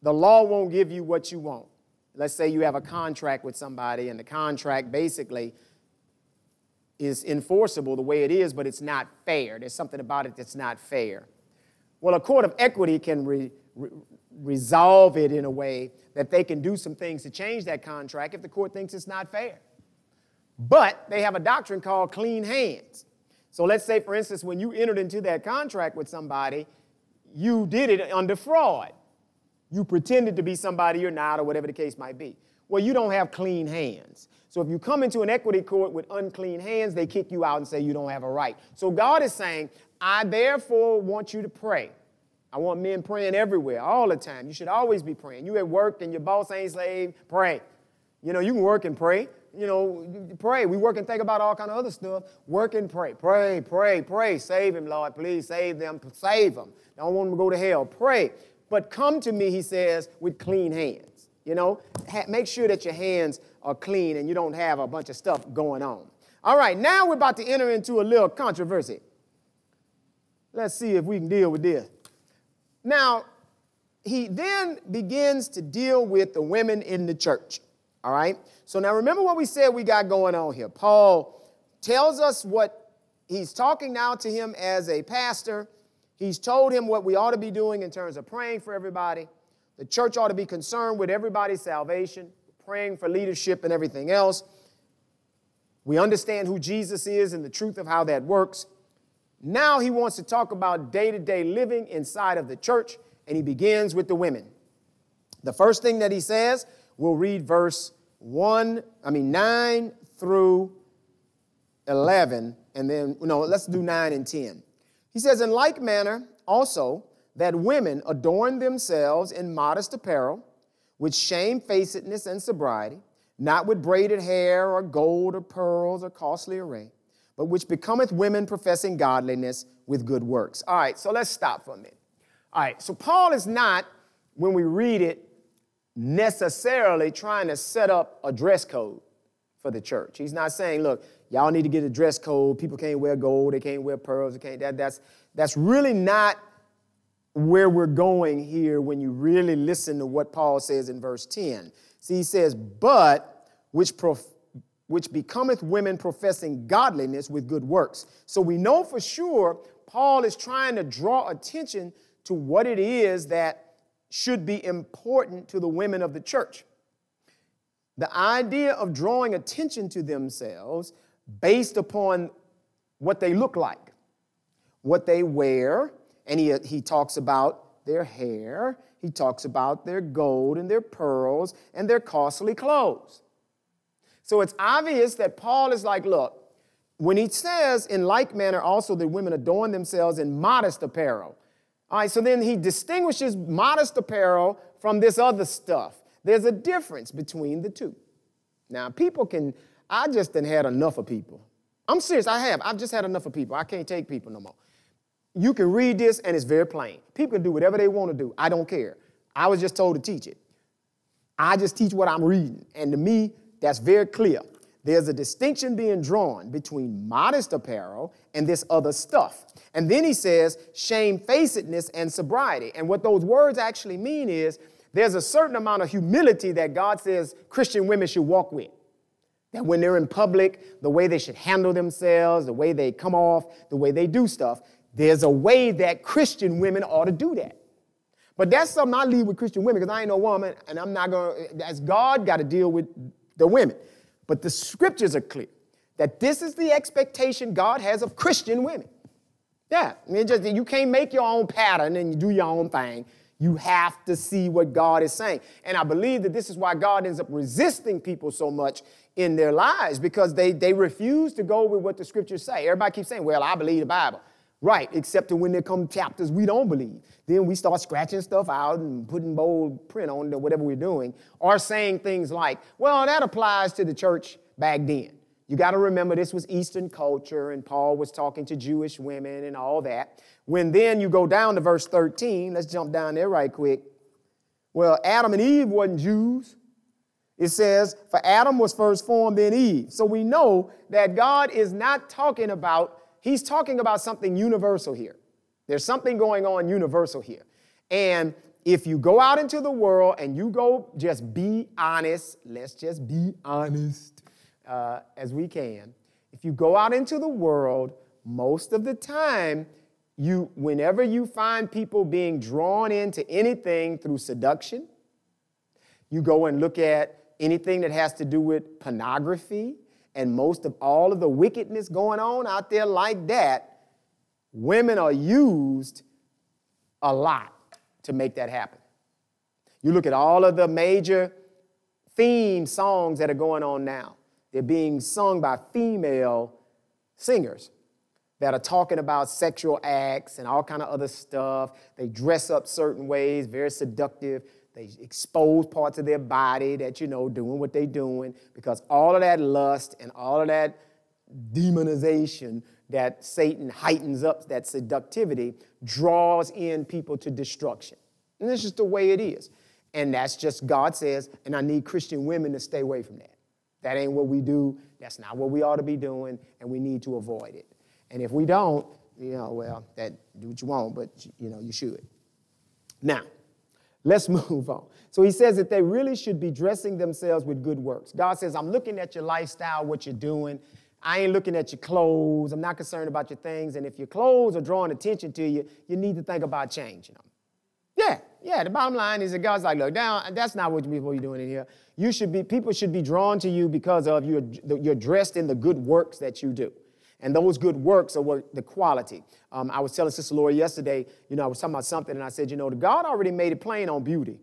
the law won't give you what you want. Let's say you have a contract with somebody, and the contract basically is enforceable the way it is, but it's not fair. There's something about it that's not fair. Well, a court of equity can re, re, resolve it in a way that they can do some things to change that contract if the court thinks it's not fair. But they have a doctrine called clean hands. So let's say, for instance, when you entered into that contract with somebody, you did it under fraud. You pretended to be somebody you're not, or whatever the case might be. Well, you don't have clean hands. So if you come into an equity court with unclean hands, they kick you out and say you don't have a right. So God is saying, I therefore want you to pray. I want men praying everywhere, all the time. You should always be praying. You at work and your boss ain't slave, pray. You know, you can work and pray. You know, pray. We work and think about all kind of other stuff. Work and pray. Pray, pray, pray. Save him, Lord. Please save them. Save them. Don't want them to go to hell. Pray. But come to me, he says, with clean hands. You know, ha- make sure that your hands are clean and you don't have a bunch of stuff going on. All right, now we're about to enter into a little controversy. Let's see if we can deal with this. Now, he then begins to deal with the women in the church. All right? So now remember what we said we got going on here. Paul tells us what he's talking now to him as a pastor He's told him what we ought to be doing in terms of praying for everybody. The church ought to be concerned with everybody's salvation, praying for leadership and everything else. We understand who Jesus is and the truth of how that works. Now he wants to talk about day to day living inside of the church, and he begins with the women. The first thing that he says, we'll read verse 1, I mean 9 through 11, and then, no, let's do 9 and 10. He says, In like manner, also, that women adorn themselves in modest apparel, with shamefacedness and sobriety, not with braided hair or gold or pearls or costly array, but which becometh women professing godliness with good works. All right, so let's stop for a minute. All right, so Paul is not, when we read it, necessarily trying to set up a dress code for the church. He's not saying, look, y'all need to get a dress code. People can't wear gold, they can't wear pearls, they can't. That, that's, that's really not where we're going here when you really listen to what Paul says in verse 10. See, he says, but which, prof- which becometh women professing godliness with good works. So we know for sure Paul is trying to draw attention to what it is that should be important to the women of the church. The idea of drawing attention to themselves based upon what they look like, what they wear, and he, he talks about their hair, he talks about their gold and their pearls and their costly clothes. So it's obvious that Paul is like, look, when he says, in like manner also that women adorn themselves in modest apparel. All right, so then he distinguishes modest apparel from this other stuff. There's a difference between the two. Now, people can I just done had enough of people. I'm serious, I have. I've just had enough of people. I can't take people no more. You can read this and it's very plain. People can do whatever they want to do. I don't care. I was just told to teach it. I just teach what I'm reading. And to me, that's very clear. There's a distinction being drawn between modest apparel and this other stuff. And then he says shamefacedness and sobriety. And what those words actually mean is there's a certain amount of humility that God says Christian women should walk with. That when they're in public, the way they should handle themselves, the way they come off, the way they do stuff, there's a way that Christian women ought to do that. But that's something I leave with Christian women because I ain't no woman and I'm not going to, as God got to deal with the women. But the scriptures are clear that this is the expectation God has of Christian women. Yeah, I mean, just you can't make your own pattern and you do your own thing. You have to see what God is saying. And I believe that this is why God ends up resisting people so much in their lives because they, they refuse to go with what the scriptures say. Everybody keeps saying, well, I believe the Bible. Right, except when there come chapters we don't believe. Then we start scratching stuff out and putting bold print on whatever we're doing, or saying things like, well, that applies to the church back then. You got to remember this was Eastern culture, and Paul was talking to Jewish women and all that. When then you go down to verse 13, let's jump down there right quick. Well, Adam and Eve wasn't Jews. It says, For Adam was first formed, then Eve. So we know that God is not talking about, he's talking about something universal here. There's something going on universal here. And if you go out into the world and you go just be honest, let's just be honest uh, as we can. If you go out into the world, most of the time, you, whenever you find people being drawn into anything through seduction, you go and look at anything that has to do with pornography and most of all of the wickedness going on out there like that, women are used a lot to make that happen. You look at all of the major theme songs that are going on now. They're being sung by female singers that are talking about sexual acts and all kind of other stuff. They dress up certain ways, very seductive. They expose parts of their body that, you know, doing what they're doing because all of that lust and all of that demonization that Satan heightens up, that seductivity, draws in people to destruction. And this is just the way it is. And that's just God says, and I need Christian women to stay away from that. That ain't what we do. That's not what we ought to be doing, and we need to avoid it. And if we don't, you know, well, that do what you want, but you know, you should. Now, let's move on. So he says that they really should be dressing themselves with good works. God says, I'm looking at your lifestyle, what you're doing. I ain't looking at your clothes. I'm not concerned about your things. And if your clothes are drawing attention to you, you need to think about changing them. Yeah, yeah. The bottom line is that God's like, look, down. That's not what you're doing in here. You should be. People should be drawn to you because of you're, you're dressed in the good works that you do. And those good works are what the quality. Um, I was telling Sister Laura yesterday, you know, I was talking about something, and I said, you know, God already made it plain on beauty.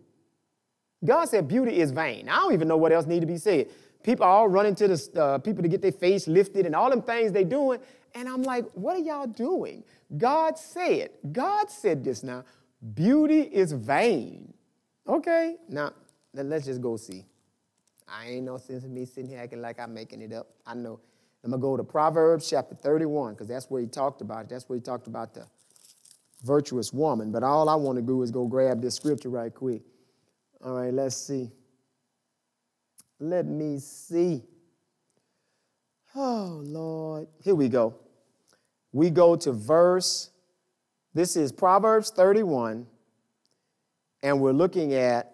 God said beauty is vain. I don't even know what else need to be said. People are all running to the uh, people to get their face lifted and all them things they doing. And I'm like, what are y'all doing? God said, God said this now. Beauty is vain. Okay, now let's just go see. I ain't no sense in me sitting here acting like I'm making it up. I know. I'm going to go to Proverbs chapter 31 because that's where he talked about it. That's where he talked about the virtuous woman. But all I want to do is go grab this scripture right quick. All right, let's see. Let me see. Oh, Lord. Here we go. We go to verse, this is Proverbs 31, and we're looking at,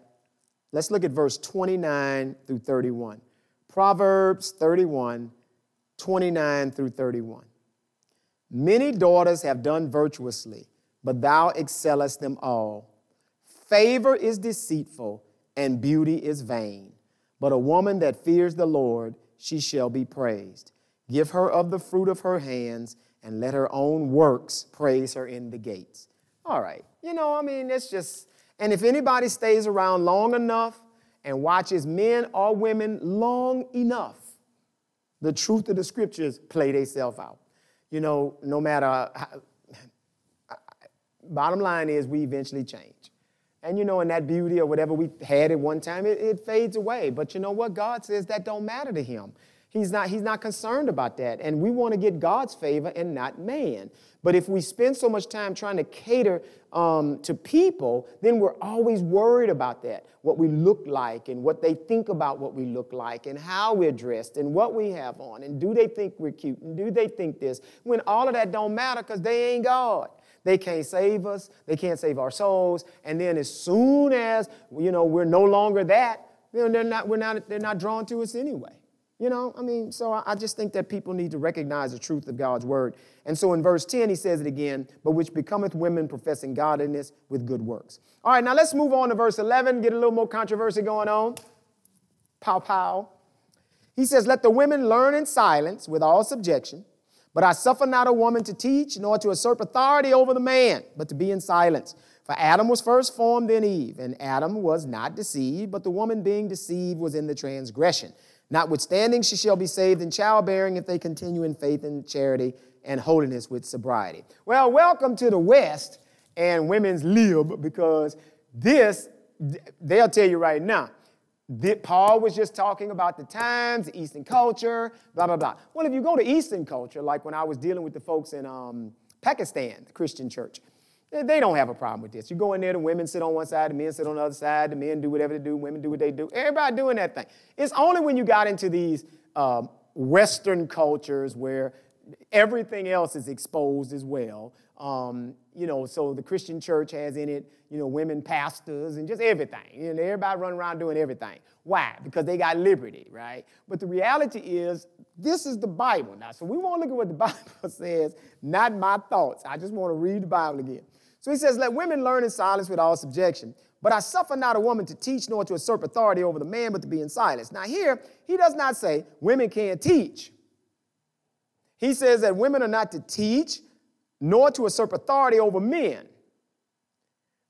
let's look at verse 29 through 31. Proverbs 31, 29 through 31. Many daughters have done virtuously, but thou excellest them all. Favor is deceitful, and beauty is vain. But a woman that fears the Lord, she shall be praised. Give her of the fruit of her hands, and let her own works praise her in the gates. All right, you know, I mean, it's just, and if anybody stays around long enough and watches men or women long enough, the truth of the scriptures play themselves out. You know, no matter, how, bottom line is we eventually change. And you know, in that beauty or whatever we had at one time, it, it fades away. But you know what? God says that don't matter to him. He's not, he's not concerned about that. And we want to get God's favor and not man. But if we spend so much time trying to cater um, to people, then we're always worried about that what we look like and what they think about what we look like and how we're dressed and what we have on and do they think we're cute and do they think this when all of that don't matter because they ain't God. They can't save us. They can't save our souls. And then as soon as, you know, we're no longer that, they're not, we're not, they're not drawn to us anyway. You know, I mean, so I just think that people need to recognize the truth of God's word. And so in verse 10, he says it again, but which becometh women professing godliness with good works. All right, now let's move on to verse 11, get a little more controversy going on. Pow, pow. He says, Let the women learn in silence with all subjection. But I suffer not a woman to teach, nor to usurp authority over the man, but to be in silence. For Adam was first formed, then Eve, and Adam was not deceived, but the woman being deceived was in the transgression. Notwithstanding, she shall be saved in childbearing if they continue in faith and charity and holiness with sobriety. Well, welcome to the West and women's lib because this, they'll tell you right now, that Paul was just talking about the times, the Eastern culture, blah, blah, blah. Well, if you go to Eastern culture, like when I was dealing with the folks in um, Pakistan, the Christian church, They don't have a problem with this. You go in there, the women sit on one side, the men sit on the other side, the men do whatever they do, women do what they do. Everybody doing that thing. It's only when you got into these um, Western cultures where everything else is exposed as well. Um, you know, so the Christian church has in it, you know, women pastors and just everything. You know, everybody running around doing everything. Why? Because they got liberty, right? But the reality is, this is the Bible now. So we want to look at what the Bible says, not my thoughts. I just want to read the Bible again. So he says, Let women learn in silence with all subjection. But I suffer not a woman to teach nor to usurp authority over the man, but to be in silence. Now, here, he does not say women can't teach. He says that women are not to teach nor to usurp authority over men.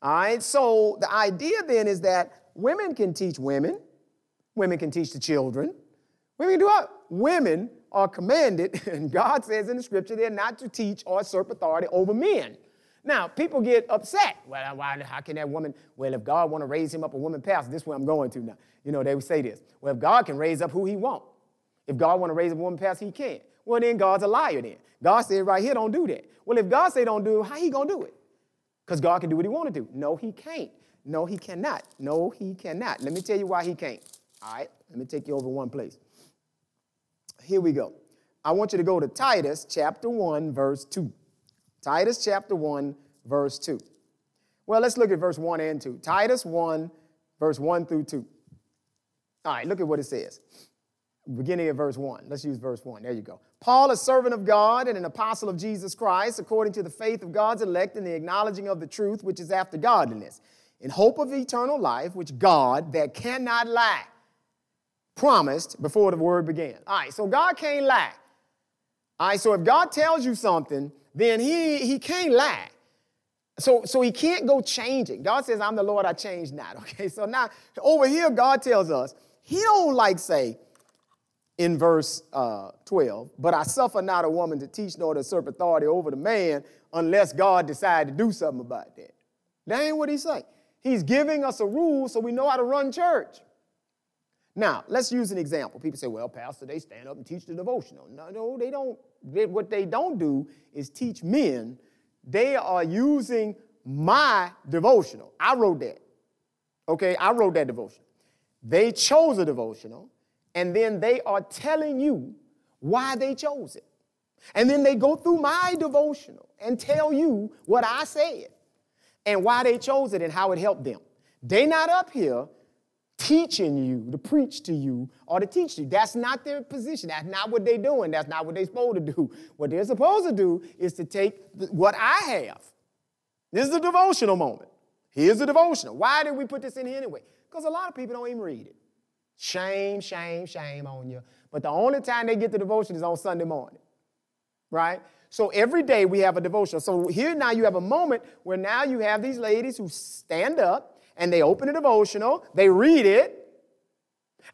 All right, so the idea then is that women can teach women, women can teach the children, women can do what? Women are commanded, and God says in the scripture, they're not to teach or usurp authority over men. Now, people get upset. Well, why, how can that woman, well, if God want to raise him up a woman pastor, this is where I'm going to now. You know, they would say this. Well, if God can raise up who he want, if God want to raise a woman pastor, he can. Well, then God's a liar then. God said right here, don't do that. Well, if God say don't do it, how he going to do it? Because God can do what he want to do. No, he can't. No, he cannot. No, he cannot. Let me tell you why he can't. All right, let me take you over one place. Here we go. I want you to go to Titus chapter 1, verse 2. Titus chapter 1, verse 2. Well, let's look at verse 1 and 2. Titus 1, verse 1 through 2. All right, look at what it says. Beginning of verse 1. Let's use verse 1. There you go. Paul, a servant of God and an apostle of Jesus Christ, according to the faith of God's elect and the acknowledging of the truth which is after godliness, in hope of eternal life, which God, that cannot lie, promised before the word began. All right, so God can't lie. All right, so if God tells you something, then he, he can't lie. So, so he can't go changing. God says, I'm the Lord, I change not. Okay, so now over here, God tells us, he don't like say in verse uh, 12, but I suffer not a woman to teach nor to usurp authority over the man unless God decide to do something about that. That ain't what he's saying. He's giving us a rule so we know how to run church. Now, let's use an example. People say, well, Pastor, they stand up and teach the devotional. No, no, they don't. They, what they don't do is teach men. They are using my devotional. I wrote that. Okay, I wrote that devotional. They chose a devotional, and then they are telling you why they chose it. And then they go through my devotional and tell you what I said and why they chose it and how it helped them. They not up here teaching you, to preach to you, or to teach you. That's not their position. That's not what they're doing. That's not what they're supposed to do. What they're supposed to do is to take what I have. This is a devotional moment. Here's a devotional. Why did we put this in here anyway? Because a lot of people don't even read it. Shame, shame, shame on you. But the only time they get the devotion is on Sunday morning, right? So every day we have a devotion. So here now you have a moment where now you have these ladies who stand up and they open a devotional, they read it,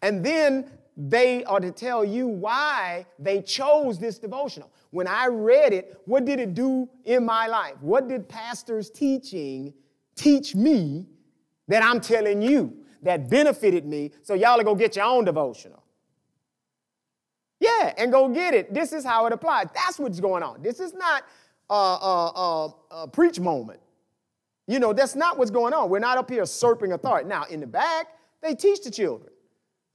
and then they are to tell you why they chose this devotional. When I read it, what did it do in my life? What did pastor's teaching teach me that I'm telling you that benefited me? So y'all go get your own devotional. Yeah, and go get it. This is how it applies. That's what's going on. This is not a, a, a, a preach moment. You know, that's not what's going on. We're not up here usurping authority. Now, in the back, they teach the children.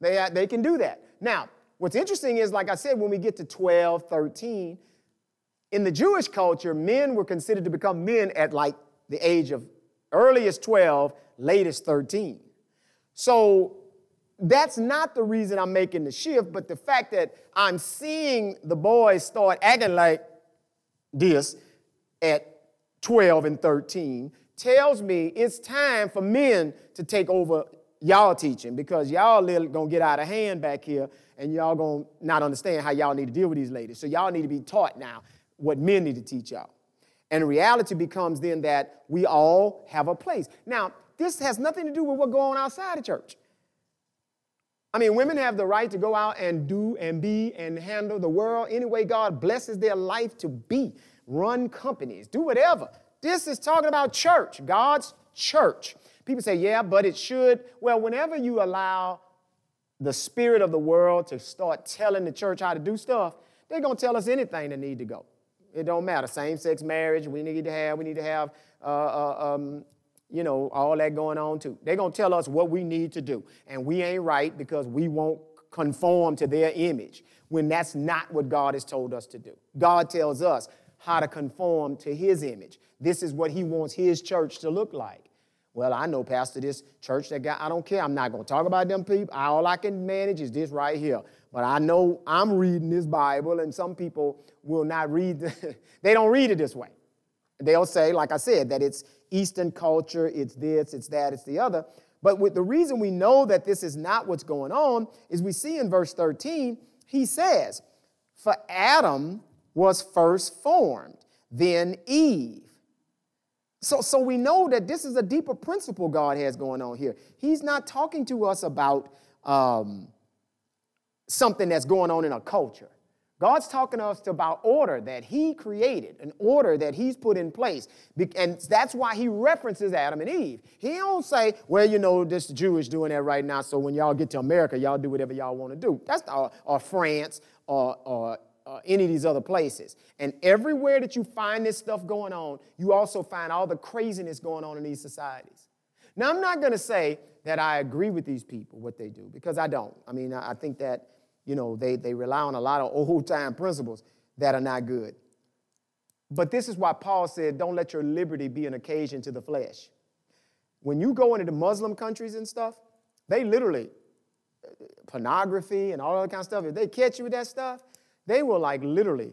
They, uh, they can do that. Now, what's interesting is, like I said, when we get to 12, 13, in the Jewish culture, men were considered to become men at like the age of earliest 12, latest 13. So that's not the reason I'm making the shift, but the fact that I'm seeing the boys start acting like this at 12 and 13 tells me it's time for men to take over y'all teaching because y'all gonna get out of hand back here and y'all gonna not understand how y'all need to deal with these ladies. So y'all need to be taught now what men need to teach y'all. And reality becomes then that we all have a place. Now, this has nothing to do with what goes on outside the church. I mean, women have the right to go out and do and be and handle the world any way God blesses their life to be. Run companies, do whatever. This is talking about church, God's church. People say, yeah, but it should. Well, whenever you allow the spirit of the world to start telling the church how to do stuff, they're going to tell us anything that need to go. It don't matter. Same-sex marriage, we need to have, we need to have, uh, uh, um, you know, all that going on too. They're going to tell us what we need to do. And we ain't right because we won't conform to their image when that's not what God has told us to do. God tells us how to conform to his image. This is what he wants his church to look like. Well, I know, Pastor, this church that got, I don't care. I'm not going to talk about them people. All I can manage is this right here. But I know I'm reading this Bible, and some people will not read, the, they don't read it this way. They'll say, like I said, that it's Eastern culture, it's this, it's that, it's the other. But with the reason we know that this is not what's going on is we see in verse 13, he says, For Adam was first formed, then Eve. So, so we know that this is a deeper principle God has going on here. He's not talking to us about um, something that's going on in a culture. God's talking to us about order that He created, an order that He's put in place. And that's why He references Adam and Eve. He don't say, well, you know, this Jewish doing that right now, so when y'all get to America, y'all do whatever y'all want to do. That's or, or France or, or uh, any of these other places. And everywhere that you find this stuff going on, you also find all the craziness going on in these societies. Now, I'm not going to say that I agree with these people, what they do, because I don't. I mean, I think that, you know, they, they rely on a lot of old time principles that are not good. But this is why Paul said, don't let your liberty be an occasion to the flesh. When you go into the Muslim countries and stuff, they literally, uh, pornography and all that kind of stuff, if they catch you with that stuff, they will like literally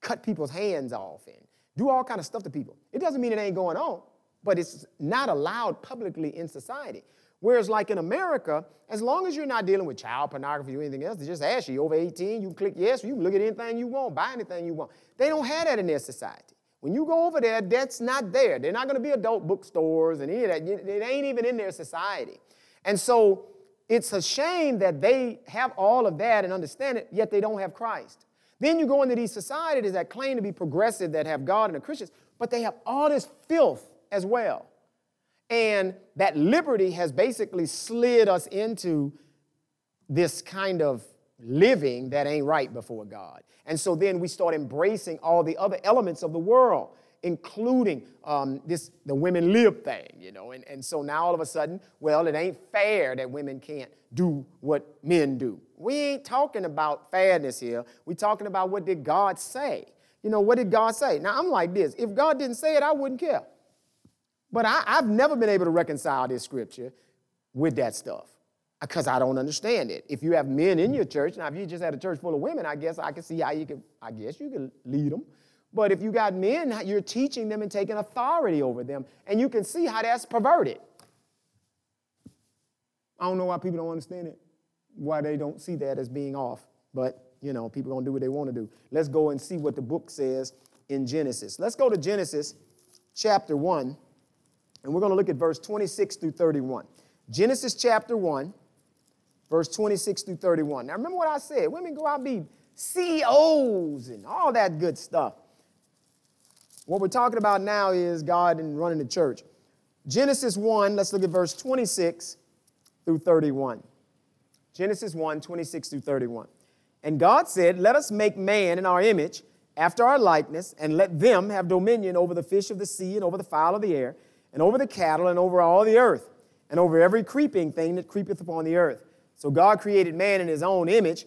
cut people's hands off and do all kind of stuff to people. It doesn't mean it ain't going on, but it's not allowed publicly in society. Whereas, like in America, as long as you're not dealing with child pornography or anything else, they just ask you over 18, you click yes, you can look at anything you want, buy anything you want. They don't have that in their society. When you go over there, that's not there. They're not going to be adult bookstores and any of that. It ain't even in their society. And so it's a shame that they have all of that and understand it, yet they don't have Christ. Then you go into these societies that claim to be progressive, that have God and the Christians, but they have all this filth as well. And that liberty has basically slid us into this kind of living that ain't right before God. And so then we start embracing all the other elements of the world including um, this the women live thing, you know. And, and so now all of a sudden, well, it ain't fair that women can't do what men do. We ain't talking about fairness here. We're talking about what did God say. You know, what did God say? Now I'm like this. If God didn't say it, I wouldn't care. But I, I've never been able to reconcile this scripture with that stuff because I don't understand it. If you have men in your church, now if you just had a church full of women, I guess I can see how you can, I guess you can lead them. But if you got men, you're teaching them and taking authority over them. And you can see how that's perverted. I don't know why people don't understand it, why they don't see that as being off. But, you know, people don't do what they want to do. Let's go and see what the book says in Genesis. Let's go to Genesis chapter 1, and we're going to look at verse 26 through 31. Genesis chapter 1, verse 26 through 31. Now, remember what I said women go out and be CEOs and all that good stuff. What we're talking about now is God and running the church. Genesis 1, let's look at verse 26 through 31. Genesis 1, 26 through 31. And God said, Let us make man in our image, after our likeness, and let them have dominion over the fish of the sea, and over the fowl of the air, and over the cattle, and over all the earth, and over every creeping thing that creepeth upon the earth. So God created man in his own image.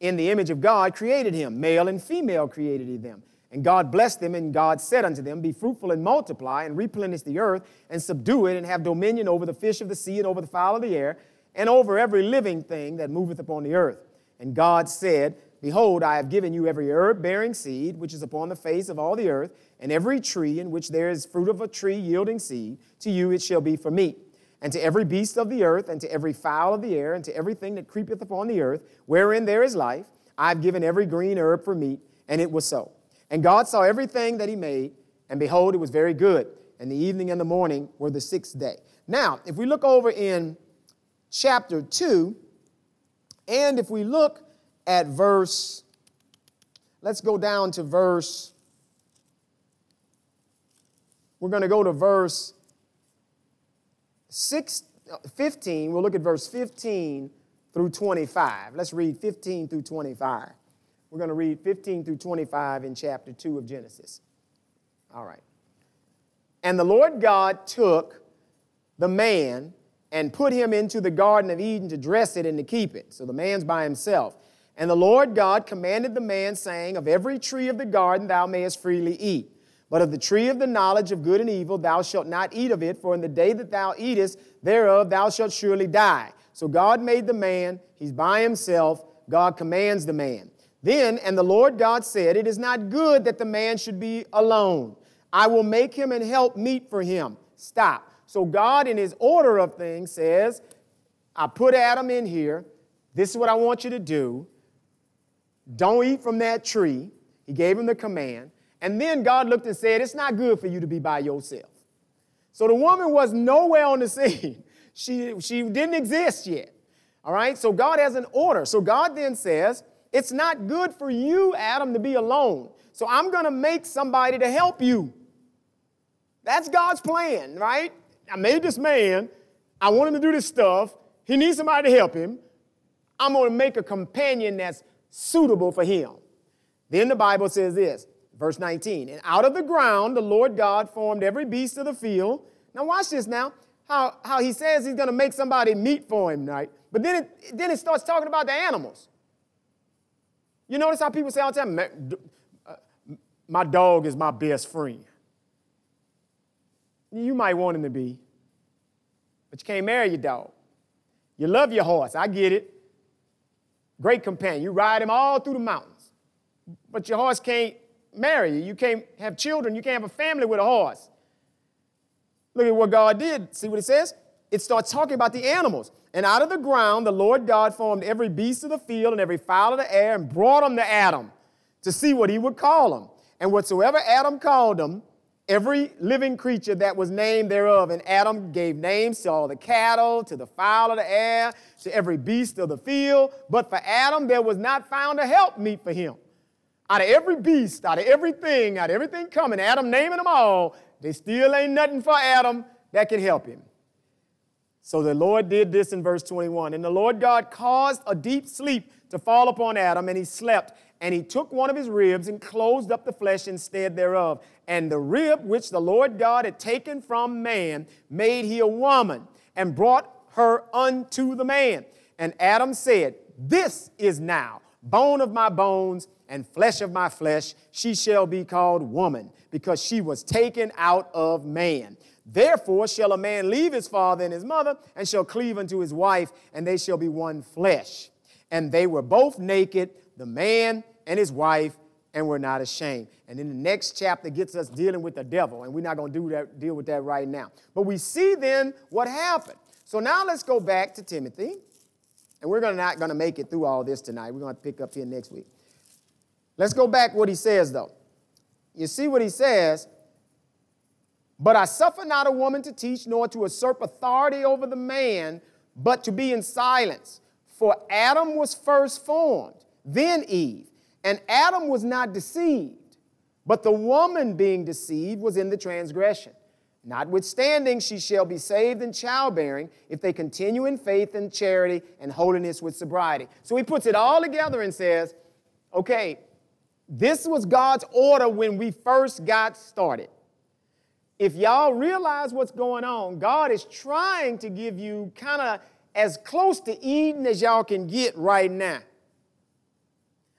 In the image of God created him. Male and female created he them. And God blessed them, and God said unto them, Be fruitful and multiply, and replenish the earth, and subdue it, and have dominion over the fish of the sea, and over the fowl of the air, and over every living thing that moveth upon the earth. And God said, Behold, I have given you every herb bearing seed, which is upon the face of all the earth, and every tree in which there is fruit of a tree yielding seed, to you it shall be for meat. And to every beast of the earth, and to every fowl of the air, and to everything that creepeth upon the earth, wherein there is life, I have given every green herb for meat, and it was so. And God saw everything that he made, and behold, it was very good. And the evening and the morning were the sixth day. Now, if we look over in chapter 2, and if we look at verse, let's go down to verse, we're going to go to verse 6, 15. We'll look at verse 15 through 25. Let's read 15 through 25. We're going to read 15 through 25 in chapter 2 of Genesis. All right. And the Lord God took the man and put him into the Garden of Eden to dress it and to keep it. So the man's by himself. And the Lord God commanded the man, saying, Of every tree of the garden thou mayest freely eat. But of the tree of the knowledge of good and evil thou shalt not eat of it, for in the day that thou eatest thereof thou shalt surely die. So God made the man, he's by himself. God commands the man. Then, and the Lord God said, It is not good that the man should be alone. I will make him and help meet for him. Stop. So God, in his order of things, says, I put Adam in here. This is what I want you to do. Don't eat from that tree. He gave him the command. And then God looked and said, It's not good for you to be by yourself. So the woman was nowhere on the scene. She, she didn't exist yet. All right? So God has an order. So God then says, It's not good for you, Adam, to be alone. So I'm going to make somebody to help you. That's God's plan, right? I made this man. I want him to do this stuff. He needs somebody to help him. I'm going to make a companion that's suitable for him. Then the Bible says this, verse 19, and out of the ground the Lord God formed every beast of the field. Now watch this now, how, how he says he's going to make somebody meet for him, right? But then it, then it starts talking about the animals. You notice how people say all the time, uh, my dog is my best friend. You might want him to be, but you can't marry your dog. You love your horse, I get it. Great companion. You ride him all through the mountains. But your horse can't marry you. You can't have children. You can't have a family with a horse. Look at what God did. See what it says? It starts talking about the animals. And out of the ground, the Lord God formed every beast of the field and every fowl of the air and brought them to Adam to see what he would call them. And whatsoever Adam called them, every living creature that was named thereof. And Adam gave names to all the cattle, to the fowl of the air, to every beast of the field. But for Adam, there was not found a help meet for him. Out of every beast, out of everything, out of everything coming, Adam naming them all, they still ain't nothing for Adam that can help him. So the Lord did this in verse 21. And the Lord God caused a deep sleep to fall upon Adam, and he slept. And he took one of his ribs and closed up the flesh instead thereof. And the rib which the Lord God had taken from man made he a woman and brought her unto the man. And Adam said, This is now bone of my bones and flesh of my flesh. She shall be called woman, because she was taken out of man. Therefore shall a man leave his father and his mother, and shall cleave unto his wife, and they shall be one flesh. And they were both naked, the man and his wife, and were not ashamed. And then the next chapter gets us dealing with the devil, and we're not going to do that, deal with that right now. But we see then what happened. So now let's go back to Timothy, and we're not going to make it through all this tonight. We're going to pick up here next week. Let's go back what he says, though. You see what he says but I suffer not a woman to teach, nor to usurp authority over the man, but to be in silence. For Adam was first formed, then Eve. And Adam was not deceived, but the woman being deceived was in the transgression. Notwithstanding, she shall be saved in childbearing if they continue in faith and charity and holiness with sobriety. So he puts it all together and says, okay, this was God's order when we first got started if y'all realize what's going on, God is trying to give you kind of as close to Eden as y'all can get right now.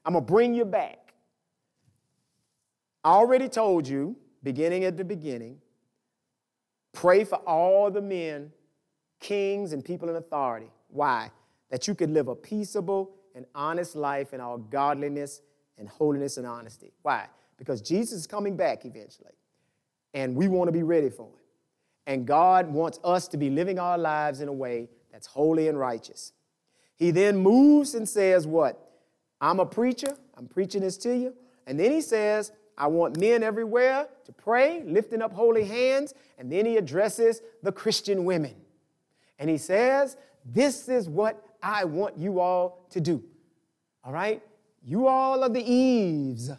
I'm going to bring you back. I already told you, beginning at the beginning, pray for all the men, kings, and people in authority. Why? That you could live a peaceable and honest life in all godliness and holiness and honesty. Why? Because Jesus is coming back eventually and we want to be ready for it. And God wants us to be living our lives in a way that's holy and righteous. He then moves and says, What? I'm a preacher, I'm preaching this to you. And then he says, I want men everywhere to pray, lifting up holy hands. And then he addresses the Christian women. And he says, This is what I want you all to do. All right? You all are the Eves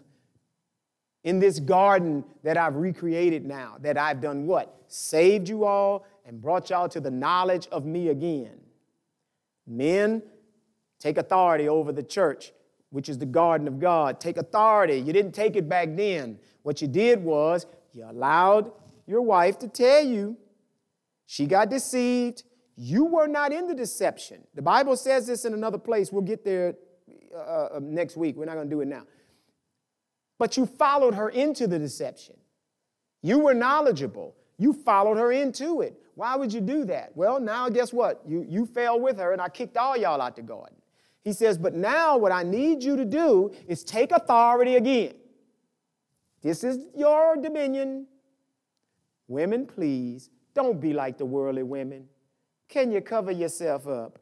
in this garden that I've recreated now, that I've done what? Saved you all and brought y'all to the knowledge of me again. Men, take authority over the church. which is the garden of God. Take authority. You didn't take it back then. What you did was you allowed your wife to tell you she got deceived. You were not in the deception. The Bible says this in another place. We'll get there uh, uh next week. We're not going to do it now. But you followed her into the deception. You were knowledgeable. You followed her into it. Why would you do that? Well, now guess what? You, you fell with her, and I kicked all y'all out the garden. He says, But now what I need you to do is take authority again. This is your dominion. Women, please, don't be like the worldly women. Can you cover yourself up?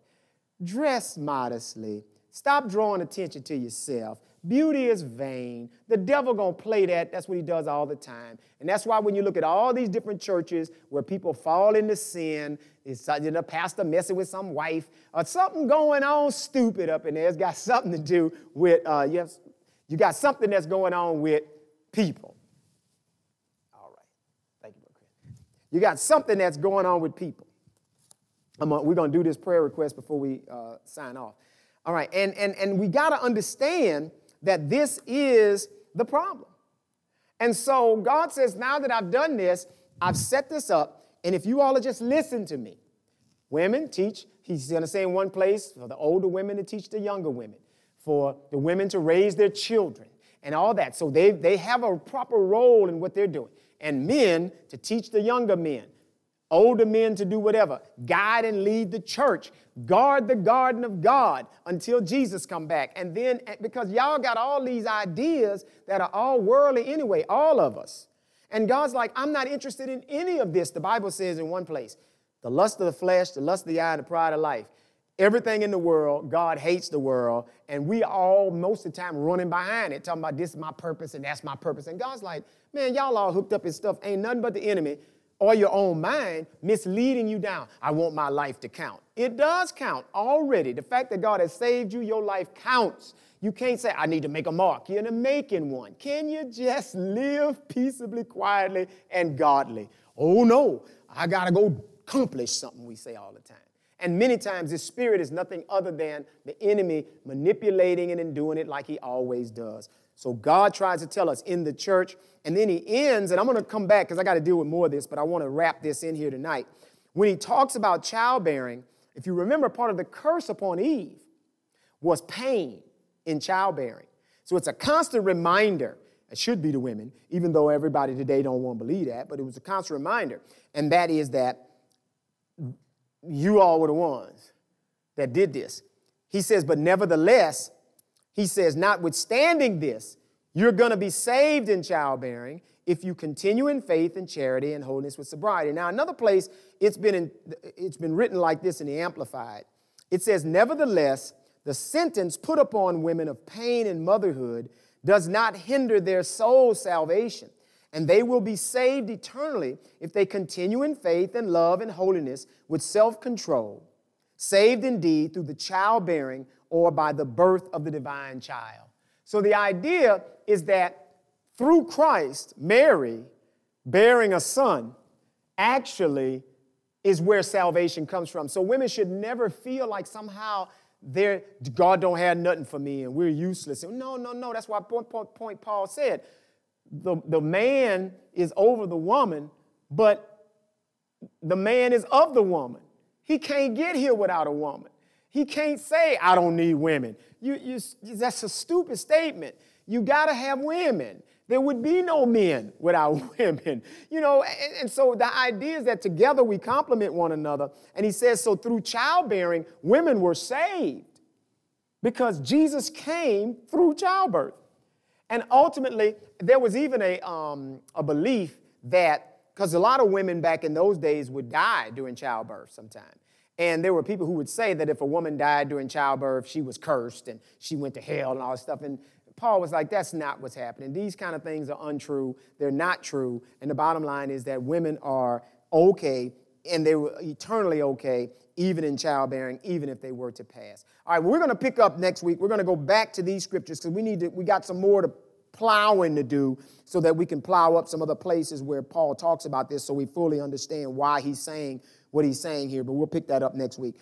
Dress modestly. Stop drawing attention to yourself. Beauty is vain. The devil gonna play that. That's what he does all the time. And that's why when you look at all these different churches where people fall into sin, it's the pastor messing with some wife or something going on stupid up in there. It's got something to do with uh, yes, you got something that's going on with people. All right, thank you, Chris. You got something that's going on with people. We're gonna do this prayer request before we uh, sign off. All right, and and and we gotta understand that this is the problem. And so God says, now that I've done this, I've set this up, and if you all will just listen to me, women teach, he's to say in one place, for the older women to teach the younger women, for the women to raise their children, and all that. So they, they have a proper role in what they're doing. And men to teach the younger men older men to do whatever. Guide and lead the church. Guard the garden of god until jesus come back. And then because y'all got all these ideas that are all worldly anyway all of us. And god's like i'm not interested in any of this the bible says in one place. The lust of the flesh the lust of the eye and the pride of life. Everything in the world god hates the world and we all most of the time running behind it talking about this is my purpose and that's my purpose. And god's like man y'all all hooked up in stuff. Ain't nothing but the enemy or your own mind misleading you down. I want my life to count. It does count already. The fact that God has saved you, your life counts. You can't say, I need to make a mark. You're making one. Can you just live peaceably, quietly, and godly? Oh no, I got to go accomplish something, we say all the time. And many times, this spirit is nothing other than the enemy manipulating it and doing it like he always does. So God tries to tell us in the church, and then he ends, and I'm to come back because I got to deal with more of this, but I want to wrap this in here tonight. When he talks about childbearing, if you remember, part of the curse upon Eve was pain in childbearing. So it's a constant reminder. It should be to women, even though everybody today don't want to believe that, but it was a constant reminder. And that is that you all were the ones that did this. He says, but nevertheless, he says, notwithstanding this, you're going to be saved in childbearing if you continue in faith and charity and holiness with sobriety. Now, another place it's been, in, it's been written like this in the Amplified. It says, Nevertheless, the sentence put upon women of pain and motherhood does not hinder their soul salvation, and they will be saved eternally if they continue in faith and love and holiness with self control, saved indeed through the childbearing or by the birth of the divine child. So the idea is that through Christ, Mary bearing a son actually is where salvation comes from. So women should never feel like somehow they're, God don't have nothing for me and we're useless. No, no, no. That's why point, point, point Paul said the, the man is over the woman, but the man is of the woman. He can't get here without a woman. He can't say, I don't need women. You, you, that's a stupid statement. You got to have women. There would be no men without women. You know, and, and, so the idea is that together we complement one another. And he says, so through childbearing, women were saved because Jesus came through childbirth. And ultimately, there was even a, um, a belief that, because a lot of women back in those days would die during childbirth sometimes. And there were people who would say that if a woman died during childbirth, she was cursed and she went to hell and all this stuff. And Paul was like, that's not what's happening. These kind of things are untrue. They're not true. And the bottom line is that women are okay and they were eternally okay, even in childbearing, even if they were to pass. All right, we're going to pick up next week. We're going to go back to these scriptures because we need to, we got some more to plowing to do so that we can plow up some other places where Paul talks about this so we fully understand why he's saying what he's saying here, but we'll pick that up next week.